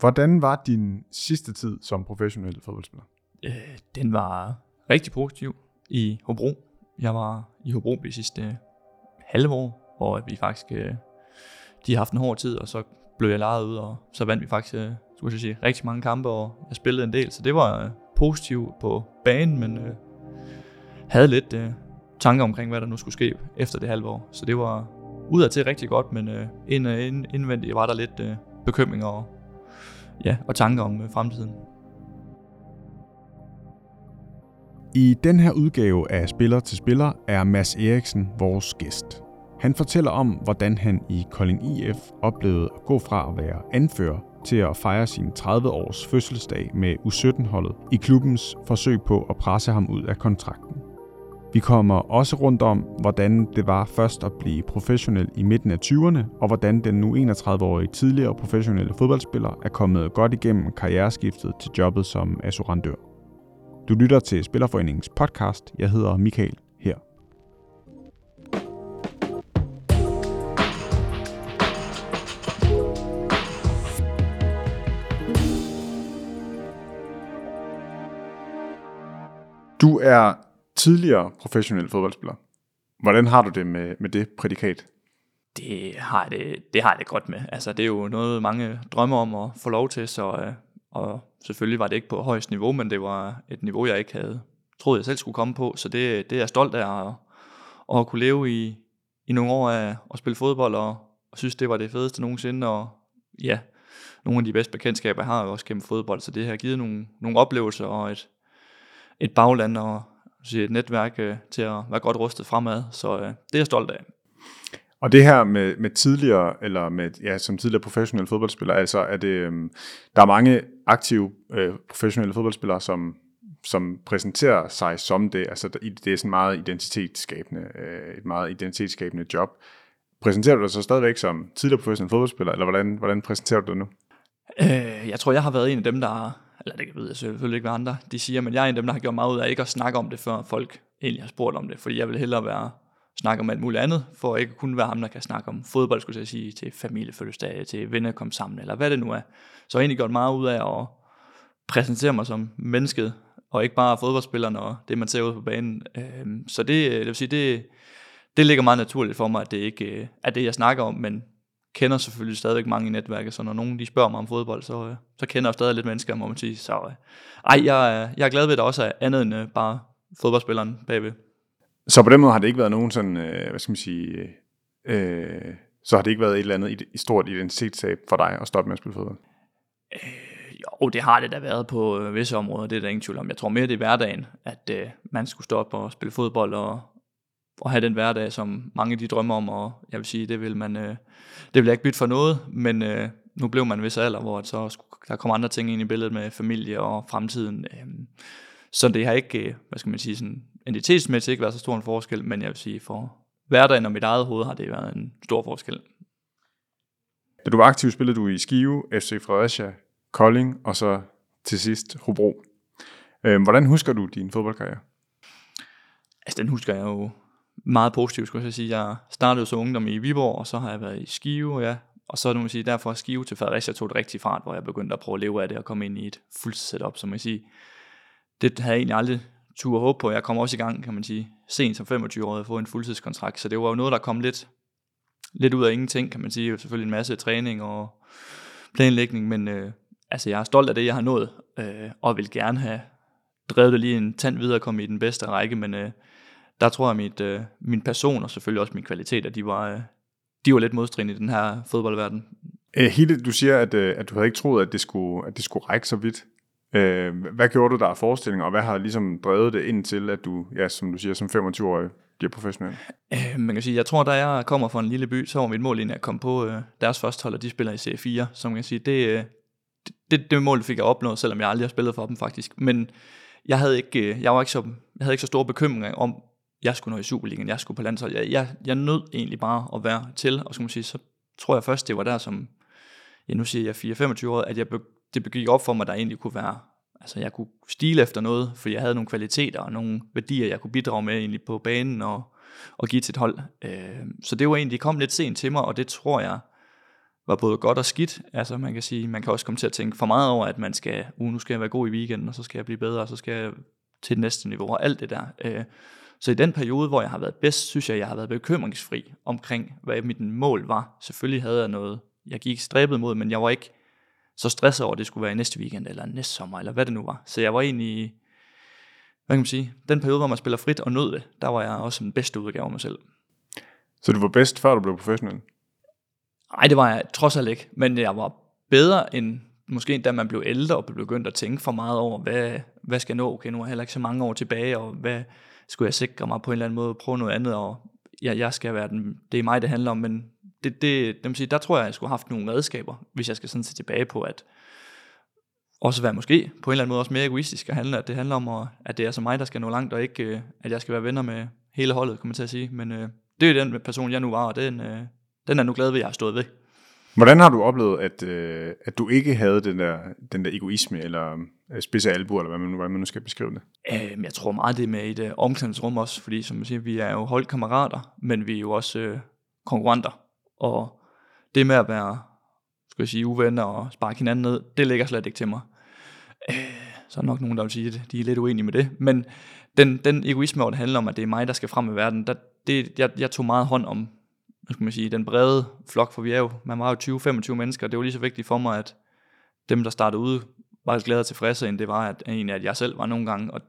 Hvordan var din sidste tid som professionel fodboldspiller? Øh, den var rigtig positiv i Hobro. Jeg var i Hobro de sidste halve år, hvor vi faktisk øh, de har haft en hård tid, og så blev jeg lejet ud, og så vandt vi faktisk øh, skulle jeg sige, rigtig mange kampe, og jeg spillede en del, så det var øh, positivt på banen, men øh, havde lidt øh, tanker omkring, hvad der nu skulle ske efter det halve år. Så det var udadtil rigtig godt, men øh, ind, øh, ind, indvendigt var der lidt øh, bekymringer og, ja, og tanker om øh, fremtiden. I den her udgave af Spiller til Spiller er Mads Eriksen vores gæst. Han fortæller om, hvordan han i Kolding IF oplevede at gå fra at være anfører til at fejre sin 30-års fødselsdag med U17-holdet i klubbens forsøg på at presse ham ud af kontrakten. Vi kommer også rundt om, hvordan det var først at blive professionel i midten af 20'erne, og hvordan den nu 31-årige tidligere professionelle fodboldspiller er kommet godt igennem karriereskiftet til jobbet som assurandør. Du lytter til Spillerforeningens podcast. Jeg hedder Michael her. Du er tidligere professionel fodboldspiller. Hvordan har du det med, med det prædikat? Det har, jeg det, det har jeg det godt med. Altså, det er jo noget, mange drømmer om at få lov til, så, øh, og selvfølgelig var det ikke på højst niveau, men det var et niveau, jeg ikke havde troet, jeg selv skulle komme på, så det, det er jeg stolt af at, at kunne leve i, i nogle år af at spille fodbold, og, og synes, det var det fedeste nogensinde, og ja, nogle af de bedste bekendtskaber, jeg har også gennem fodbold, så det har givet nogle, nogle oplevelser og et, et bagland og et netværk øh, til at være godt rustet fremad, så øh, det er jeg stolt af. Og det her med, med tidligere, eller med, ja, som tidligere professionel fodboldspiller, altså er det, øhm, der er mange aktive øh, professionelle fodboldspillere, som, som præsenterer sig som det, altså det er sådan meget identitetsskabende, øh, et meget identitetsskabende job. Præsenterer du dig så stadigvæk som tidligere professionel fodboldspiller, eller hvordan, hvordan præsenterer du dig nu? Øh, jeg tror, jeg har været en af dem, der eller det ved jeg selvfølgelig ikke, hvad andre de siger, men jeg er en af dem, der har gjort meget ud af ikke at snakke om det, før folk egentlig har spurgt om det, fordi jeg vil hellere være snakke om alt muligt andet, for ikke kun være ham, der kan snakke om fodbold, skulle jeg sige, til familiefødselsdag, til venner kom sammen, eller hvad det nu er. Så jeg har egentlig gjort meget ud af at præsentere mig som mennesket, og ikke bare fodboldspilleren og det, man ser ud på banen. Øhm, så det, øh, det vil sige, det, det ligger meget naturligt for mig, at det ikke øh, er det, jeg snakker om, men kender selvfølgelig stadigvæk mange i netværket, så når nogen de spørger mig om fodbold, så, øh, så kender jeg stadig lidt mennesker, må man sige. Så øh, ej, jeg, jeg er glad ved, at der også er andet end øh, bare fodboldspilleren bagved. Så på den måde har det ikke været nogen sådan, hvad skal man sige, øh, så har det ikke været et eller andet i stort identitetstab for dig at stoppe med at spille fodbold? Øh, jo, det har det da været på øh, visse områder, det er der ingen tvivl om. Jeg tror mere, det er hverdagen, at øh, man skulle stoppe og spille fodbold og, og have den hverdag, som mange de drømmer om, og jeg vil sige, det vil man, øh, det vil jeg ikke bytte for noget, men øh, nu blev man vis alder, hvor så skulle, der kommer andre ting ind i billedet med familie og fremtiden. Øh, så det har ikke, øh, hvad skal man sige, sådan identitetsmæssigt ikke været så stor en forskel, men jeg vil sige, for hverdagen og mit eget hoved har det været en stor forskel. Da du var aktiv, spillede du i Skive, FC Fredericia, Kolding og så til sidst Hobro. Øh, hvordan husker du din fodboldkarriere? Altså, den husker jeg jo meget positivt, skulle jeg sige. Jeg startede som ungdom i Viborg, og så har jeg været i Skive, ja. Og så nu man sige, derfor Skive til Fredericia tog det rigtig fart, hvor jeg begyndte at prøve at leve af det og komme ind i et fuldt setup, som man siger. Det havde jeg egentlig aldrig tur og håb på. Jeg kom også i gang, kan man sige, sent som 25 år at få en fuldtidskontrakt, så det var jo noget, der kom lidt, lidt ud af ingenting, kan man sige. Selvfølgelig en masse træning og planlægning, men øh, altså, jeg er stolt af det, jeg har nået, øh, og vil gerne have drevet det lige en tand videre og komme i den bedste række, men øh, der tror jeg, at mit, øh, min person og selvfølgelig også min kvalitet, at de var, øh, de var lidt modstridende i den her fodboldverden. Æ, øh, du siger, at, øh, at du havde ikke troet, at det skulle, at det skulle række så vidt. Øh, hvad gjorde du der af forestillinger, og hvad har ligesom drevet det ind til, at du, ja, som du siger, som 25-årig bliver professionel? Øh, man kan sige, jeg tror, da jeg kommer fra en lille by, så var mit mål egentlig at komme på øh, deres første hold, og de spiller i C4, så man kan sige, det, øh, det, det mål fik jeg opnået, selvom jeg aldrig har spillet for dem faktisk. Men jeg havde ikke, øh, jeg var ikke så, jeg havde ikke så store bekymringer om, jeg skulle nå i Superligaen, jeg skulle på landshold. Jeg, jeg, jeg nød egentlig bare at være til, og så, man sige, så tror jeg først, det var der som, ja nu siger jeg 4-25 år, at jeg be, det begik op for mig, der egentlig kunne være, altså jeg kunne stile efter noget, for jeg havde nogle kvaliteter og nogle værdier, jeg kunne bidrage med egentlig på banen og, og give til et hold. Øh, så det var egentlig, det kom lidt sent til mig, og det tror jeg var både godt og skidt. Altså man kan sige, man kan også komme til at tænke for meget over, at man skal, uh, nu skal jeg være god i weekenden, og så skal jeg blive bedre, og så skal jeg til det næste niveau, og alt det der. Øh, så i den periode, hvor jeg har været bedst, synes jeg, jeg har været bekymringsfri omkring, hvad mit mål var. Selvfølgelig havde jeg noget, jeg gik stræbet mod, men jeg var ikke så stresset over, at det skulle være i næste weekend, eller næste sommer, eller hvad det nu var. Så jeg var egentlig, hvad kan man sige, den periode, hvor man spiller frit og nød det, der var jeg også den bedste udgave af mig selv. Så du var bedst, før du blev professionel? Nej, det var jeg trods alt ikke, men jeg var bedre end måske da man blev ældre og blev begyndt at tænke for meget over, hvad, hvad skal jeg nå? Okay, nu er jeg heller ikke så mange år tilbage, og hvad skulle jeg sikre mig på en eller anden måde, prøve noget andet, og ja, jeg skal være den, det er mig, det handler om, men det, det, det sige, der tror jeg, jeg skulle have haft nogle redskaber, hvis jeg skal sådan se tilbage på, at også være måske på en eller anden måde også mere egoistisk at handle, at det handler om, at, at det er så mig, der skal nå langt, og ikke øh, at jeg skal være venner med hele holdet, kan man til at sige. Men øh, det er den person, jeg nu var, og den, øh, den er nu glad ved, at jeg har stået ved. Hvordan har du oplevet, at, øh, at du ikke havde den der, den der egoisme, eller øh, spidse albu, eller hvad man, hvad man nu skal beskrive det? Øh, jeg tror meget, det er med et øh, omklædningsrum også, fordi som man siger, vi er jo holdkammerater, men vi er jo også øh, konkurrenter. Og det med at være, skal jeg sige, uvenner og sparke hinanden ned, det ligger slet ikke til mig. Øh, så er nok nogen, der vil sige, at de er lidt uenige med det. Men den, den egoisme, hvor det handler om, at det er mig, der skal frem i verden, der, det, jeg, jeg tog meget hånd om hvad skal man sige, den brede flok, for vi er jo, man var jo 20-25 mennesker, det var lige så vigtigt for mig, at dem, der startede ude, var glade og tilfredse, end det var, at, egentlig, at jeg selv var nogle gange, og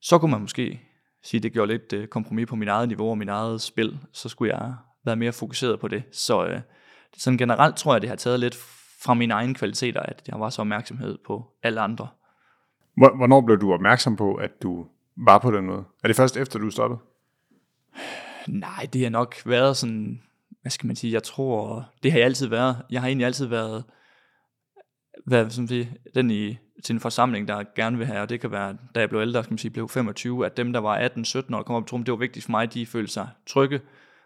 så kunne man måske sige, at det gjorde lidt øh, kompromis på mit eget niveau og mit eget spil, så skulle jeg være mere fokuseret på det. Så øh, sådan generelt tror jeg, det har taget lidt fra mine egne kvaliteter, at jeg var så opmærksomhed på alle andre. Hvornår blev du opmærksom på, at du var på den måde? Er det først efter, du stoppede? Nej, det har nok været sådan, hvad skal man sige, jeg tror, det har jeg altid været. Jeg har egentlig altid været, været som det, den i til en forsamling, der gerne vil have, og det kan være, da jeg blev ældre, skal man sige, blev 25, at dem, der var 18-17 år, kom op i trum, det var vigtigt for mig, de følte sig trygge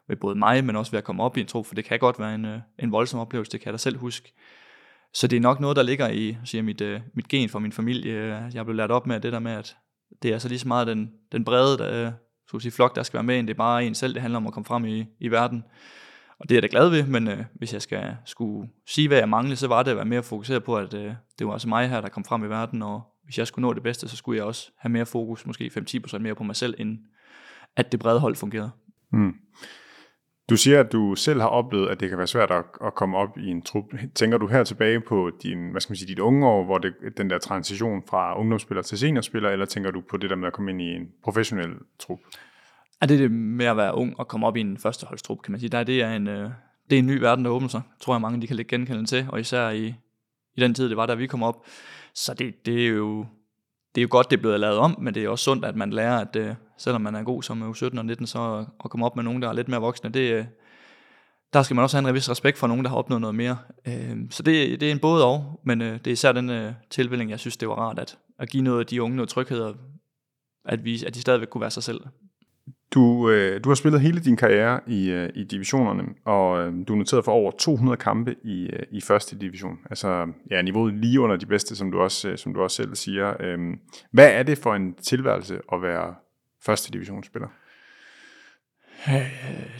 ved både mig, men også ved at komme op i en tro, for det kan godt være en, øh, en voldsom oplevelse, det kan jeg da selv huske. Så det er nok noget, der ligger i siger mit, øh, mit gen fra min familie. Jeg blev lært op med det der med, at det er så lige så meget den, den brede der, øh, så sige, flok, der skal være med, end det er bare en selv. Det handler om at komme frem i, i verden. Og det er jeg da glad ved, men øh, hvis jeg skal skulle sige, hvad jeg manglede, så var det at være mere fokuseret på, at øh, det var altså mig her, der kom frem i verden, og hvis jeg skulle nå det bedste, så skulle jeg også have mere fokus, måske 5-10% mere på mig selv, end at det brede hold fungerede. Mm. Du siger, at du selv har oplevet, at det kan være svært at, at komme op i en trup. Tænker du her tilbage på din, hvad skal man sige, dit unge år, hvor det, den der transition fra ungdomsspiller til seniorspiller, eller tænker du på det der med at komme ind i en professionel trup? Er det det med at være ung og komme op i en førsteholdstrup, kan man sige. Der, det, er en, øh, det er en ny verden, der åbner sig, tror jeg mange de kan lægge genkendelse til, og især i, i den tid, det var, da vi kom op. Så det, det er jo det er jo godt, det er blevet lavet om, men det er også sundt, at man lærer, at øh, selvom man er god som øh, 17 og 19, så at komme op med nogen, der er lidt mere voksne, det, øh, der skal man også have en vis respekt for nogen, der har opnået noget mere. Øh, så det, det er en både og, men øh, det er især den øh, tilvælling, jeg synes, det var rart, at, at give noget af de unge noget tryghed, at, vise, at de stadigvæk kunne være sig selv. Du, øh, du har spillet hele din karriere i, øh, i divisionerne, og øh, du er noteret for over 200 kampe i, øh, i første division. Altså ja, niveauet lige under de bedste, som du også, øh, som du også selv siger. Øh, hvad er det for en tilværelse at være første divisionsspiller? Øh,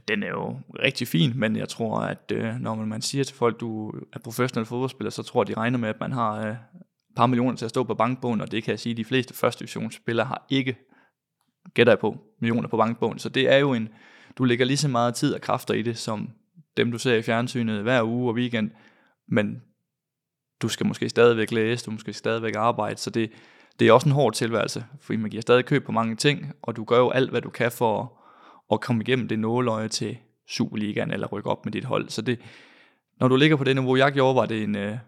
den er jo rigtig fin, men jeg tror, at øh, når man siger til folk, du er professionel fodboldspiller, så tror de regner med, at man har øh, et par millioner til at stå på bankbogen, og det kan jeg sige, at de fleste første divisionsspillere har ikke gætter jeg på, millioner på bankbogen. Så det er jo en, du lægger lige så meget tid og kræfter i det, som dem du ser i fjernsynet hver uge og weekend, men du skal måske stadigvæk læse, du måske stadigvæk arbejde, så det, det er også en hård tilværelse, fordi man giver stadig køb på mange ting, og du gør jo alt, hvad du kan for at, at komme igennem det nåløje til Superligaen eller rykke op med dit hold. Så det, når du ligger på det niveau, jeg gjorde, var det en, øh,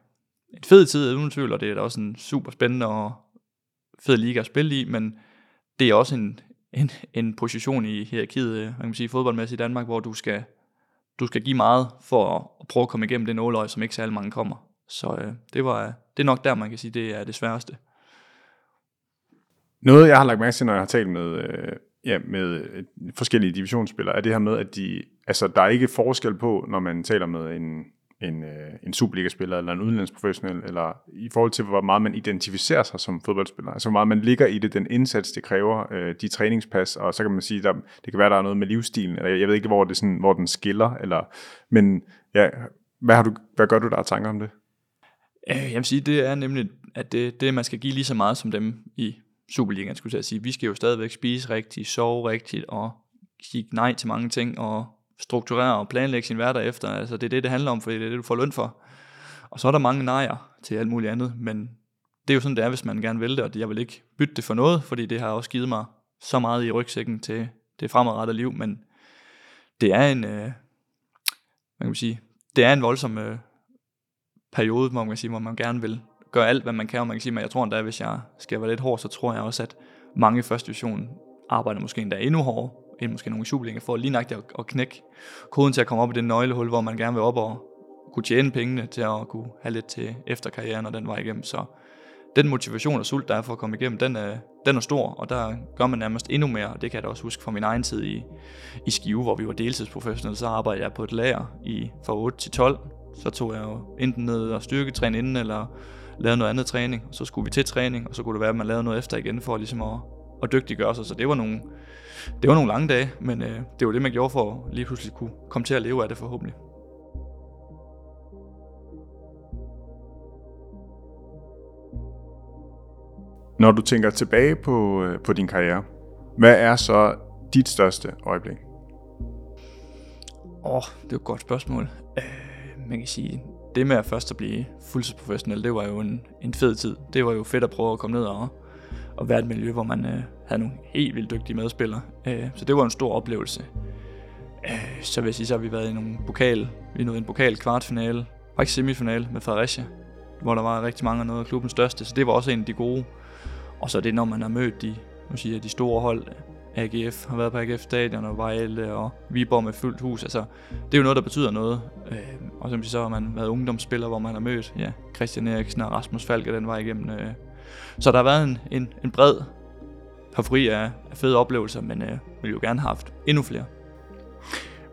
en fed tid, uden tvivl, og det er da også en super spændende og fed liga at spille i, men det er også en, en, en position i hierarkiet, øh, man kan sige, fodboldmæssigt i Danmark, hvor du skal, du skal give meget for at, at prøve at komme igennem det nåløje, som ikke særlig mange kommer. Så øh, det, var, øh, det er nok der, man kan sige, det er det sværeste. Noget, jeg har lagt mærke til, når jeg har talt med, øh, ja, med øh, forskellige divisionsspillere, er det her med, at de, altså, der er ikke forskel på, når man taler med en, en, øh, en Superliga-spiller eller en udenlandsprofessionel, eller i forhold til, hvor meget man identificerer sig som fodboldspiller, altså hvor meget man ligger i det, den indsats, det kræver, øh, de træningspas, og så kan man sige, der, det kan være, der er noget med livsstilen, eller jeg ved ikke, hvor, det sådan, hvor den skiller, eller, men ja, Hvad, har du, hvad gør du der af tanker om det? Øh, jeg vil sige, det er nemlig, at det, det man skal give lige så meget som dem i Superligaen, skulle jeg sige. Vi skal jo stadigvæk spise rigtigt, sove rigtigt og sige nej til mange ting og strukturere og planlægge sin hverdag efter. Altså det er det, det handler om, for det er det, du får løn for. Og så er der mange nejer til alt muligt andet, men det er jo sådan, det er, hvis man gerne vil det, og jeg vil ikke bytte det for noget, fordi det har også givet mig så meget i rygsækken til det fremadrettede liv, men det er en, øh, man kan sige, det er en voldsom øh, periode, hvor man kan sige, hvor man gerne vil gøre alt, hvad man kan, og man kan sige, men jeg tror endda, hvis jeg skal være lidt hård, så tror jeg også, at mange i første division arbejder måske endda endnu hårdere, end måske nogle i Superliga, for lige nøjagtigt at, at knække koden til at komme op i det nøglehul, hvor man gerne vil op og kunne tjene pengene til at kunne have lidt til efter karrieren og den vej igennem. Så den motivation og sult, der er for at komme igennem, den er, den er stor, og der gør man nærmest endnu mere, det kan jeg da også huske fra min egen tid i, i Skive, hvor vi var deltidsprofessionelle, så arbejdede jeg på et lager i, fra 8 til 12, så tog jeg jo enten ned og styrketræne inden, eller lavede noget andet træning, og så skulle vi til træning, og så kunne det være, at man lavede noget efter igen, for ligesom at, at dygtiggøre sig, så det var nogle, det var nogle lange dage, men øh, det var det, man gjorde for at lige pludselig kunne komme til at leve af det forhåbentlig. Når du tænker tilbage på, øh, på din karriere, hvad er så dit største øjeblik? Åh, oh, det er et godt spørgsmål. Øh, man kan sige, det med at først at blive fuldtidsprofessionel, det var jo en, en fed tid. Det var jo fedt at prøve at komme ned og, og være et miljø, hvor man øh, havde nogle helt vildt dygtige medspillere. Øh, så det var en stor oplevelse. Øh, så vil jeg sige, så har vi været i nogle pokal, vi nåede en pokal kvartfinale, faktisk semifinale med Fredericia, hvor der var rigtig mange af noget af klubbens største, så det var også en af de gode. Og så det, når man har mødt de, nu siger, de store hold, AGF har været på AGF Stadion og Vejle og Viborg med fyldt hus. Altså, det er jo noget, der betyder noget. Øh, og som så har man været ungdomsspiller, hvor man har mødt ja, Christian Eriksen og Rasmus Falk den vej igennem. Øh. Så der har været en, en, en bred parfri af, af fede oplevelser, men øh, vil jo gerne have haft endnu flere.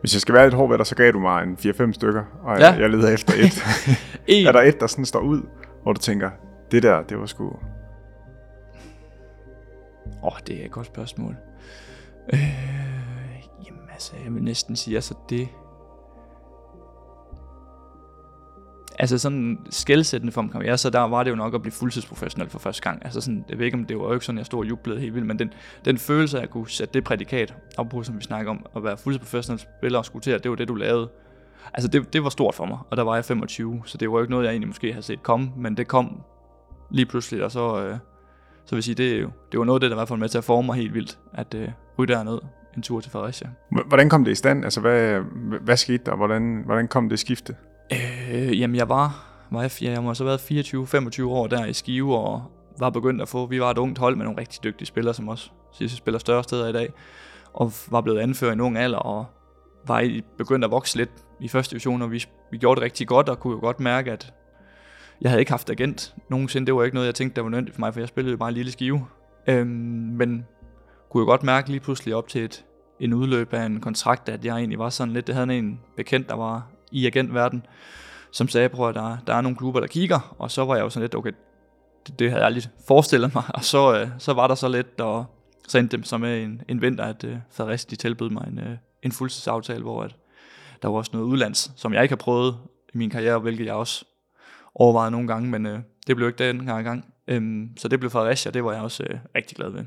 Hvis jeg skal være lidt hård ved dig, så gav du mig en 4-5 stykker, og ja. jeg, jeg leder efter et. er der et, der sådan står ud, hvor du tænker, det der, det var sgu... Åh, oh, det er et godt spørgsmål. Øh, jamen altså, jeg vil næsten sige, altså det... Altså sådan skældsættende for mig, ja, så der var det jo nok at blive fuldtidsprofessionel for første gang. Altså sådan, jeg ved ikke, om det var jo ikke sådan, jeg stod og jublede helt vildt, men den, den følelse af at kunne sætte det prædikat op på, som vi snakker om, at være fuldtidsprofessionel spiller og skutere, det var det, du lavede. Altså det, det var stort for mig, og der var jeg 25, så det var jo ikke noget, jeg egentlig måske havde set komme, men det kom lige pludselig, og så, øh, så vil sige, det, det var noget af det, der var for med til at forme mig helt vildt, at øh, ryge derned en tur til Fredericia. Hvordan kom det i stand? Altså, hvad, hvad skete der? Hvordan, hvordan kom det skifte? Øh, jamen, jeg var, var jeg, jeg må så været 24-25 år der i Skive, og var begyndt at få, vi var et ungt hold med nogle rigtig dygtige spillere, som også sidste spiller større steder i dag, og var blevet anført i en ung alder, og var begyndt at vokse lidt i første division, og vi, vi gjorde det rigtig godt, og kunne jo godt mærke, at jeg havde ikke haft agent nogensinde. Det var ikke noget, jeg tænkte, der var nødvendigt for mig, for jeg spillede jo bare en lille skive. Øhm, men kunne jo godt mærke lige pludselig op til et, en udløb af en kontrakt, at jeg egentlig var sådan lidt, det havde en bekendt, der var i agentverden, som sagde, prøv at der, der er nogle klubber, der kigger, og så var jeg jo sådan lidt, okay, det, det havde jeg aldrig forestillet mig, og så, øh, så var der så lidt, og så endte dem så med en, en vinter, at øh, Fredericia de tilbød mig en, øh, en fuldtidsaftale, hvor at, der var også noget udlands, som jeg ikke har prøvet i min karriere, hvilket jeg også overvejede nogle gange, men øh, det blev ikke den her gang. Øhm, så det blev Fredericia, det var jeg også øh, rigtig glad ved.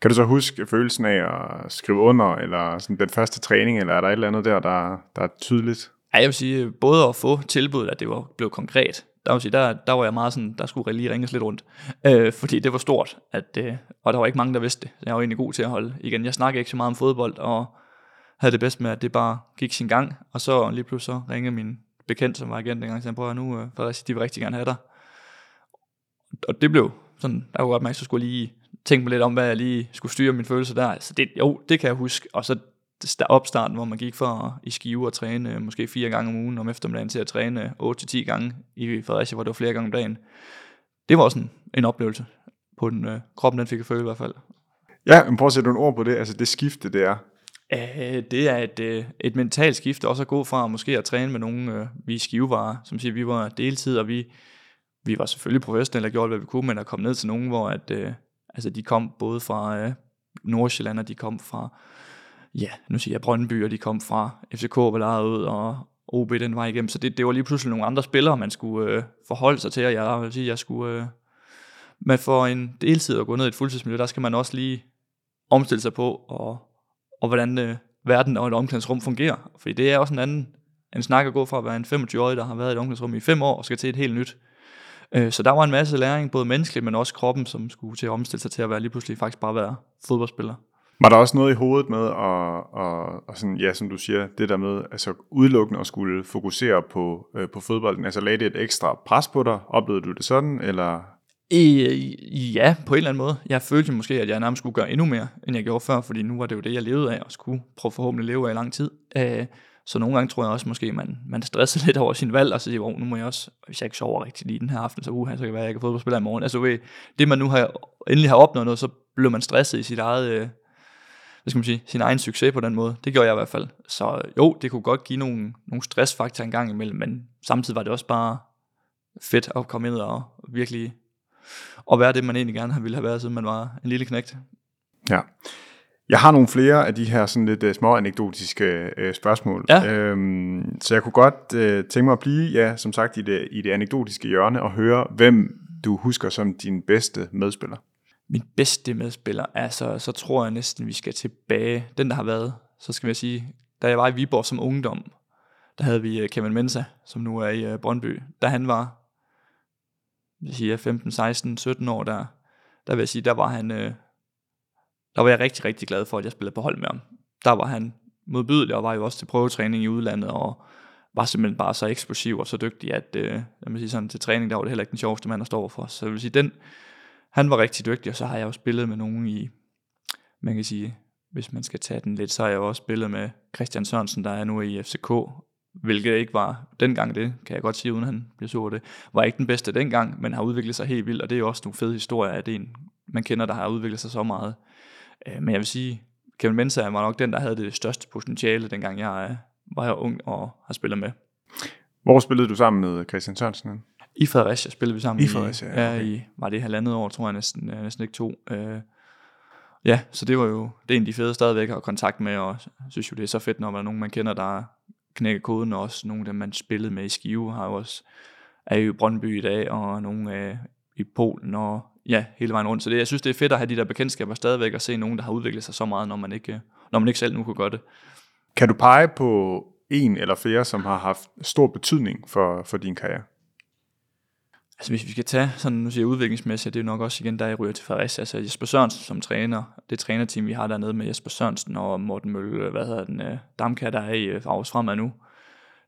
Kan du så huske følelsen af at skrive under, eller sådan den første træning, eller er der et eller andet der, der, der er tydeligt? Ja, jeg vil sige, både at få tilbuddet, at det var blev konkret, der, vil sige, der, der var jeg meget sådan, der skulle lige ringes lidt rundt, øh, fordi det var stort, at, øh, og der var ikke mange, der vidste det. Jeg var egentlig god til at holde. Igen, jeg snakkede ikke så meget om fodbold, og havde det bedst med, at det bare gik sin gang, og så lige pludselig så ringede min bekendt, som var igen dengang, så prøv prøver nu, øh, for de vil rigtig gerne have dig. Og det blev sådan, der var godt mærke, så skulle lige tænke mig lidt om, hvad jeg lige skulle styre min følelse der. Så det, jo, det kan jeg huske. Og så opstarten, hvor man gik fra i Skive og træne øh, måske fire gange om ugen om eftermiddagen til at træne 8-10 gange i Fredericia, hvor det var flere gange om dagen. Det var også en, en oplevelse på den øh, kroppen, den fik jeg føle i hvert fald. Ja, men prøv at sætte nogle ord på det, altså det skifte, det er. Øh, det er et, øh, et mentalt skift, også at gå fra måske at træne med nogen, øh, vi Skive var, som siger, vi var deltid, og vi, vi var selvfølgelig professionelle og gjorde, hvad vi kunne, men at komme ned til nogen, hvor at, øh, altså de kom både fra øh, Nordsjælland, og de kom fra, ja, nu siger jeg Brøndby, og de kom fra FCK, var lejet ud, og OB den vej igennem. Så det, det var lige pludselig nogle andre spillere, man skulle øh, forholde sig til, og jeg vil sige, jeg skulle... Øh, men for en deltid at gå ned i et fuldtidsmiljø, der skal man også lige omstille sig på, og, og hvordan øh, verden og et omklædningsrum fungerer. Fordi det er også en anden en snak at gå fra at være en 25-årig, der har været i et omklædningsrum i fem år, og skal til et helt nyt. Øh, så der var en masse læring, både menneskeligt, men også kroppen, som skulle til at omstille sig til at være lige pludselig faktisk bare være fodboldspiller. Var der også noget i hovedet med, at, at, og sådan, ja, som du siger, det der med altså udelukkende at skulle fokusere på, øh, på fodbolden? Altså lagde det et ekstra pres på dig? Oplevede du det sådan, eller i, ja, på en eller anden måde. Jeg følte måske, at jeg nærmest skulle gøre endnu mere, end jeg gjorde før, fordi nu var det jo det, jeg levede af, og skulle prøve forhåbentlig leve af i lang tid. Øh, så nogle gange tror jeg også måske, man, man stresser lidt over sin valg, og så siger, oh, nu må jeg også, hvis jeg ikke sover rigtig lige den her aften, så uha, så kan det være, at jeg kan fodboldspille i morgen. Altså ved, det man nu har, endelig har opnået noget, så blev man stresset i sit eget, øh, hvad skal man sige, sin egen succes på den måde. Det gjorde jeg i hvert fald. Så jo, det kunne godt give nogle, nogle stressfaktorer en gang imellem, men samtidig var det også bare fedt at komme ind og virkelig og være det, man egentlig gerne ville have været, siden man var en lille knægt. Ja. Jeg har nogle flere af de her sådan lidt uh, små anekdotiske uh, spørgsmål. Ja. Øhm, så jeg kunne godt uh, tænke mig at blive, ja, som sagt, i det, i det anekdotiske hjørne og høre, hvem du husker som din bedste medspiller. Min bedste medspiller, altså, så tror jeg næsten, vi skal tilbage. Den, der har været, så skal jeg sige, da jeg var i Viborg som ungdom, der havde vi øh, Kevin Mensa, som nu er i øh, Brøndby. Da han var jeg siger 15, 16, 17 år, der, der vil jeg sige, der var han, øh, der var jeg rigtig, rigtig glad for, at jeg spillede på hold med ham. Der var han modbydelig, og var jo også til prøvetræning i udlandet, og var simpelthen bare så eksplosiv og så dygtig, at øh, jeg vil sige sådan, til træning, der var det heller ikke den sjoveste mand at stå for. Så jeg vil sige, den, han var rigtig dygtig, og så har jeg jo spillet med nogen i, man kan sige, hvis man skal tage den lidt, så har jeg jo også spillet med Christian Sørensen, der er nu i FCK, hvilket ikke var dengang det, kan jeg godt sige, uden han bliver sur det, var ikke den bedste dengang, men har udviklet sig helt vildt, og det er jo også nogle fede historier, at det en, man kender, der har udviklet sig så meget. Øh, men jeg vil sige, Kevin Mensah var nok den, der havde det største potentiale, dengang jeg øh, var her ung og har spillet med. Hvor spillede du sammen med Christian Sørensen? I Fredericia spillede vi sammen. I Fredericia, ja. Okay. i, var det halvandet år, tror jeg næsten, øh, næsten ikke to. ja, så det var jo, det er en af de fede stadigvæk at have kontakt med, og synes jo, det er så fedt, når man er nogen, man kender, der knække koden, og også nogle af dem, man spillede med i Skive, har jo også, er jo i Brøndby i dag, og nogle af i Polen, og ja, hele vejen rundt. Så det, jeg synes, det er fedt at have de der bekendtskaber stadigvæk, og se nogen, der har udviklet sig så meget, når man ikke, når man ikke selv nu kunne gøre det. Kan du pege på en eller flere, som har haft stor betydning for, for din karriere? Altså hvis vi skal tage sådan, nu siger jeg udviklingsmæssigt, det er jo nok også igen, der jeg ryger til Fredericia, altså Jesper Sørensen som træner, det trænerteam, vi har dernede med Jesper Sørensen og Morten Mølle, øh, hvad hedder den, øh, uh, Damka, der er i uh, Aarhus Fremad nu,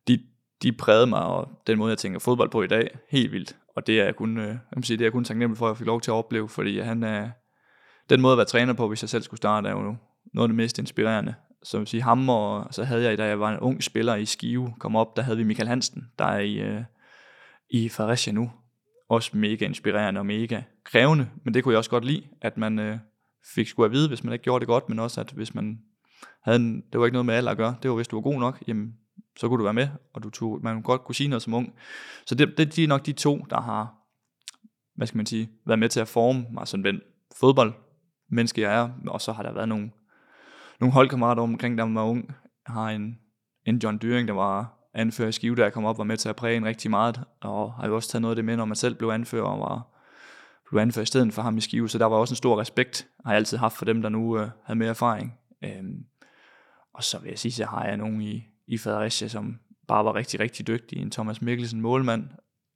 de, de prægede mig, og den måde, jeg tænker fodbold på i dag, helt vildt. Og det er jeg kun, uh, jeg sige, det er jeg kun taknemmelig for, at jeg fik lov til at opleve, fordi han er, den måde at være træner på, hvis jeg selv skulle starte, er jo noget af det mest inspirerende. Så vil sige, ham og så havde jeg, da jeg var en ung spiller i Skive, kom op, der havde vi Michael Hansen, der er i, uh, i Fredericia nu, også mega inspirerende og mega krævende, men det kunne jeg også godt lide, at man øh, fik skulle at vide, hvis man ikke gjorde det godt, men også at hvis man havde en, det var ikke noget med alder at gøre, det var hvis du var god nok, jamen så kunne du være med, og du tog, man godt kunne sige noget som ung. Så det, det de er nok de to, der har, hvad skal man sige, været med til at forme mig som den fodbold, menneske jeg er, og så har der været nogle, nogle holdkammerater omkring, der var ung. Jeg har en, en John Dyring, der var anfører i Skive, der kom op, var med til at præge en rigtig meget, og har jo også taget noget af det med, når man selv blev anfører, og var, blev anfører i stedet for ham i Skive, så der var også en stor respekt, har jeg altid haft for dem, der nu øh, havde mere erfaring. Øhm, og så vil jeg sige, så har jeg nogen i, i Fredericia, som bare var rigtig, rigtig dygtig. En Thomas Mikkelsen, målmand,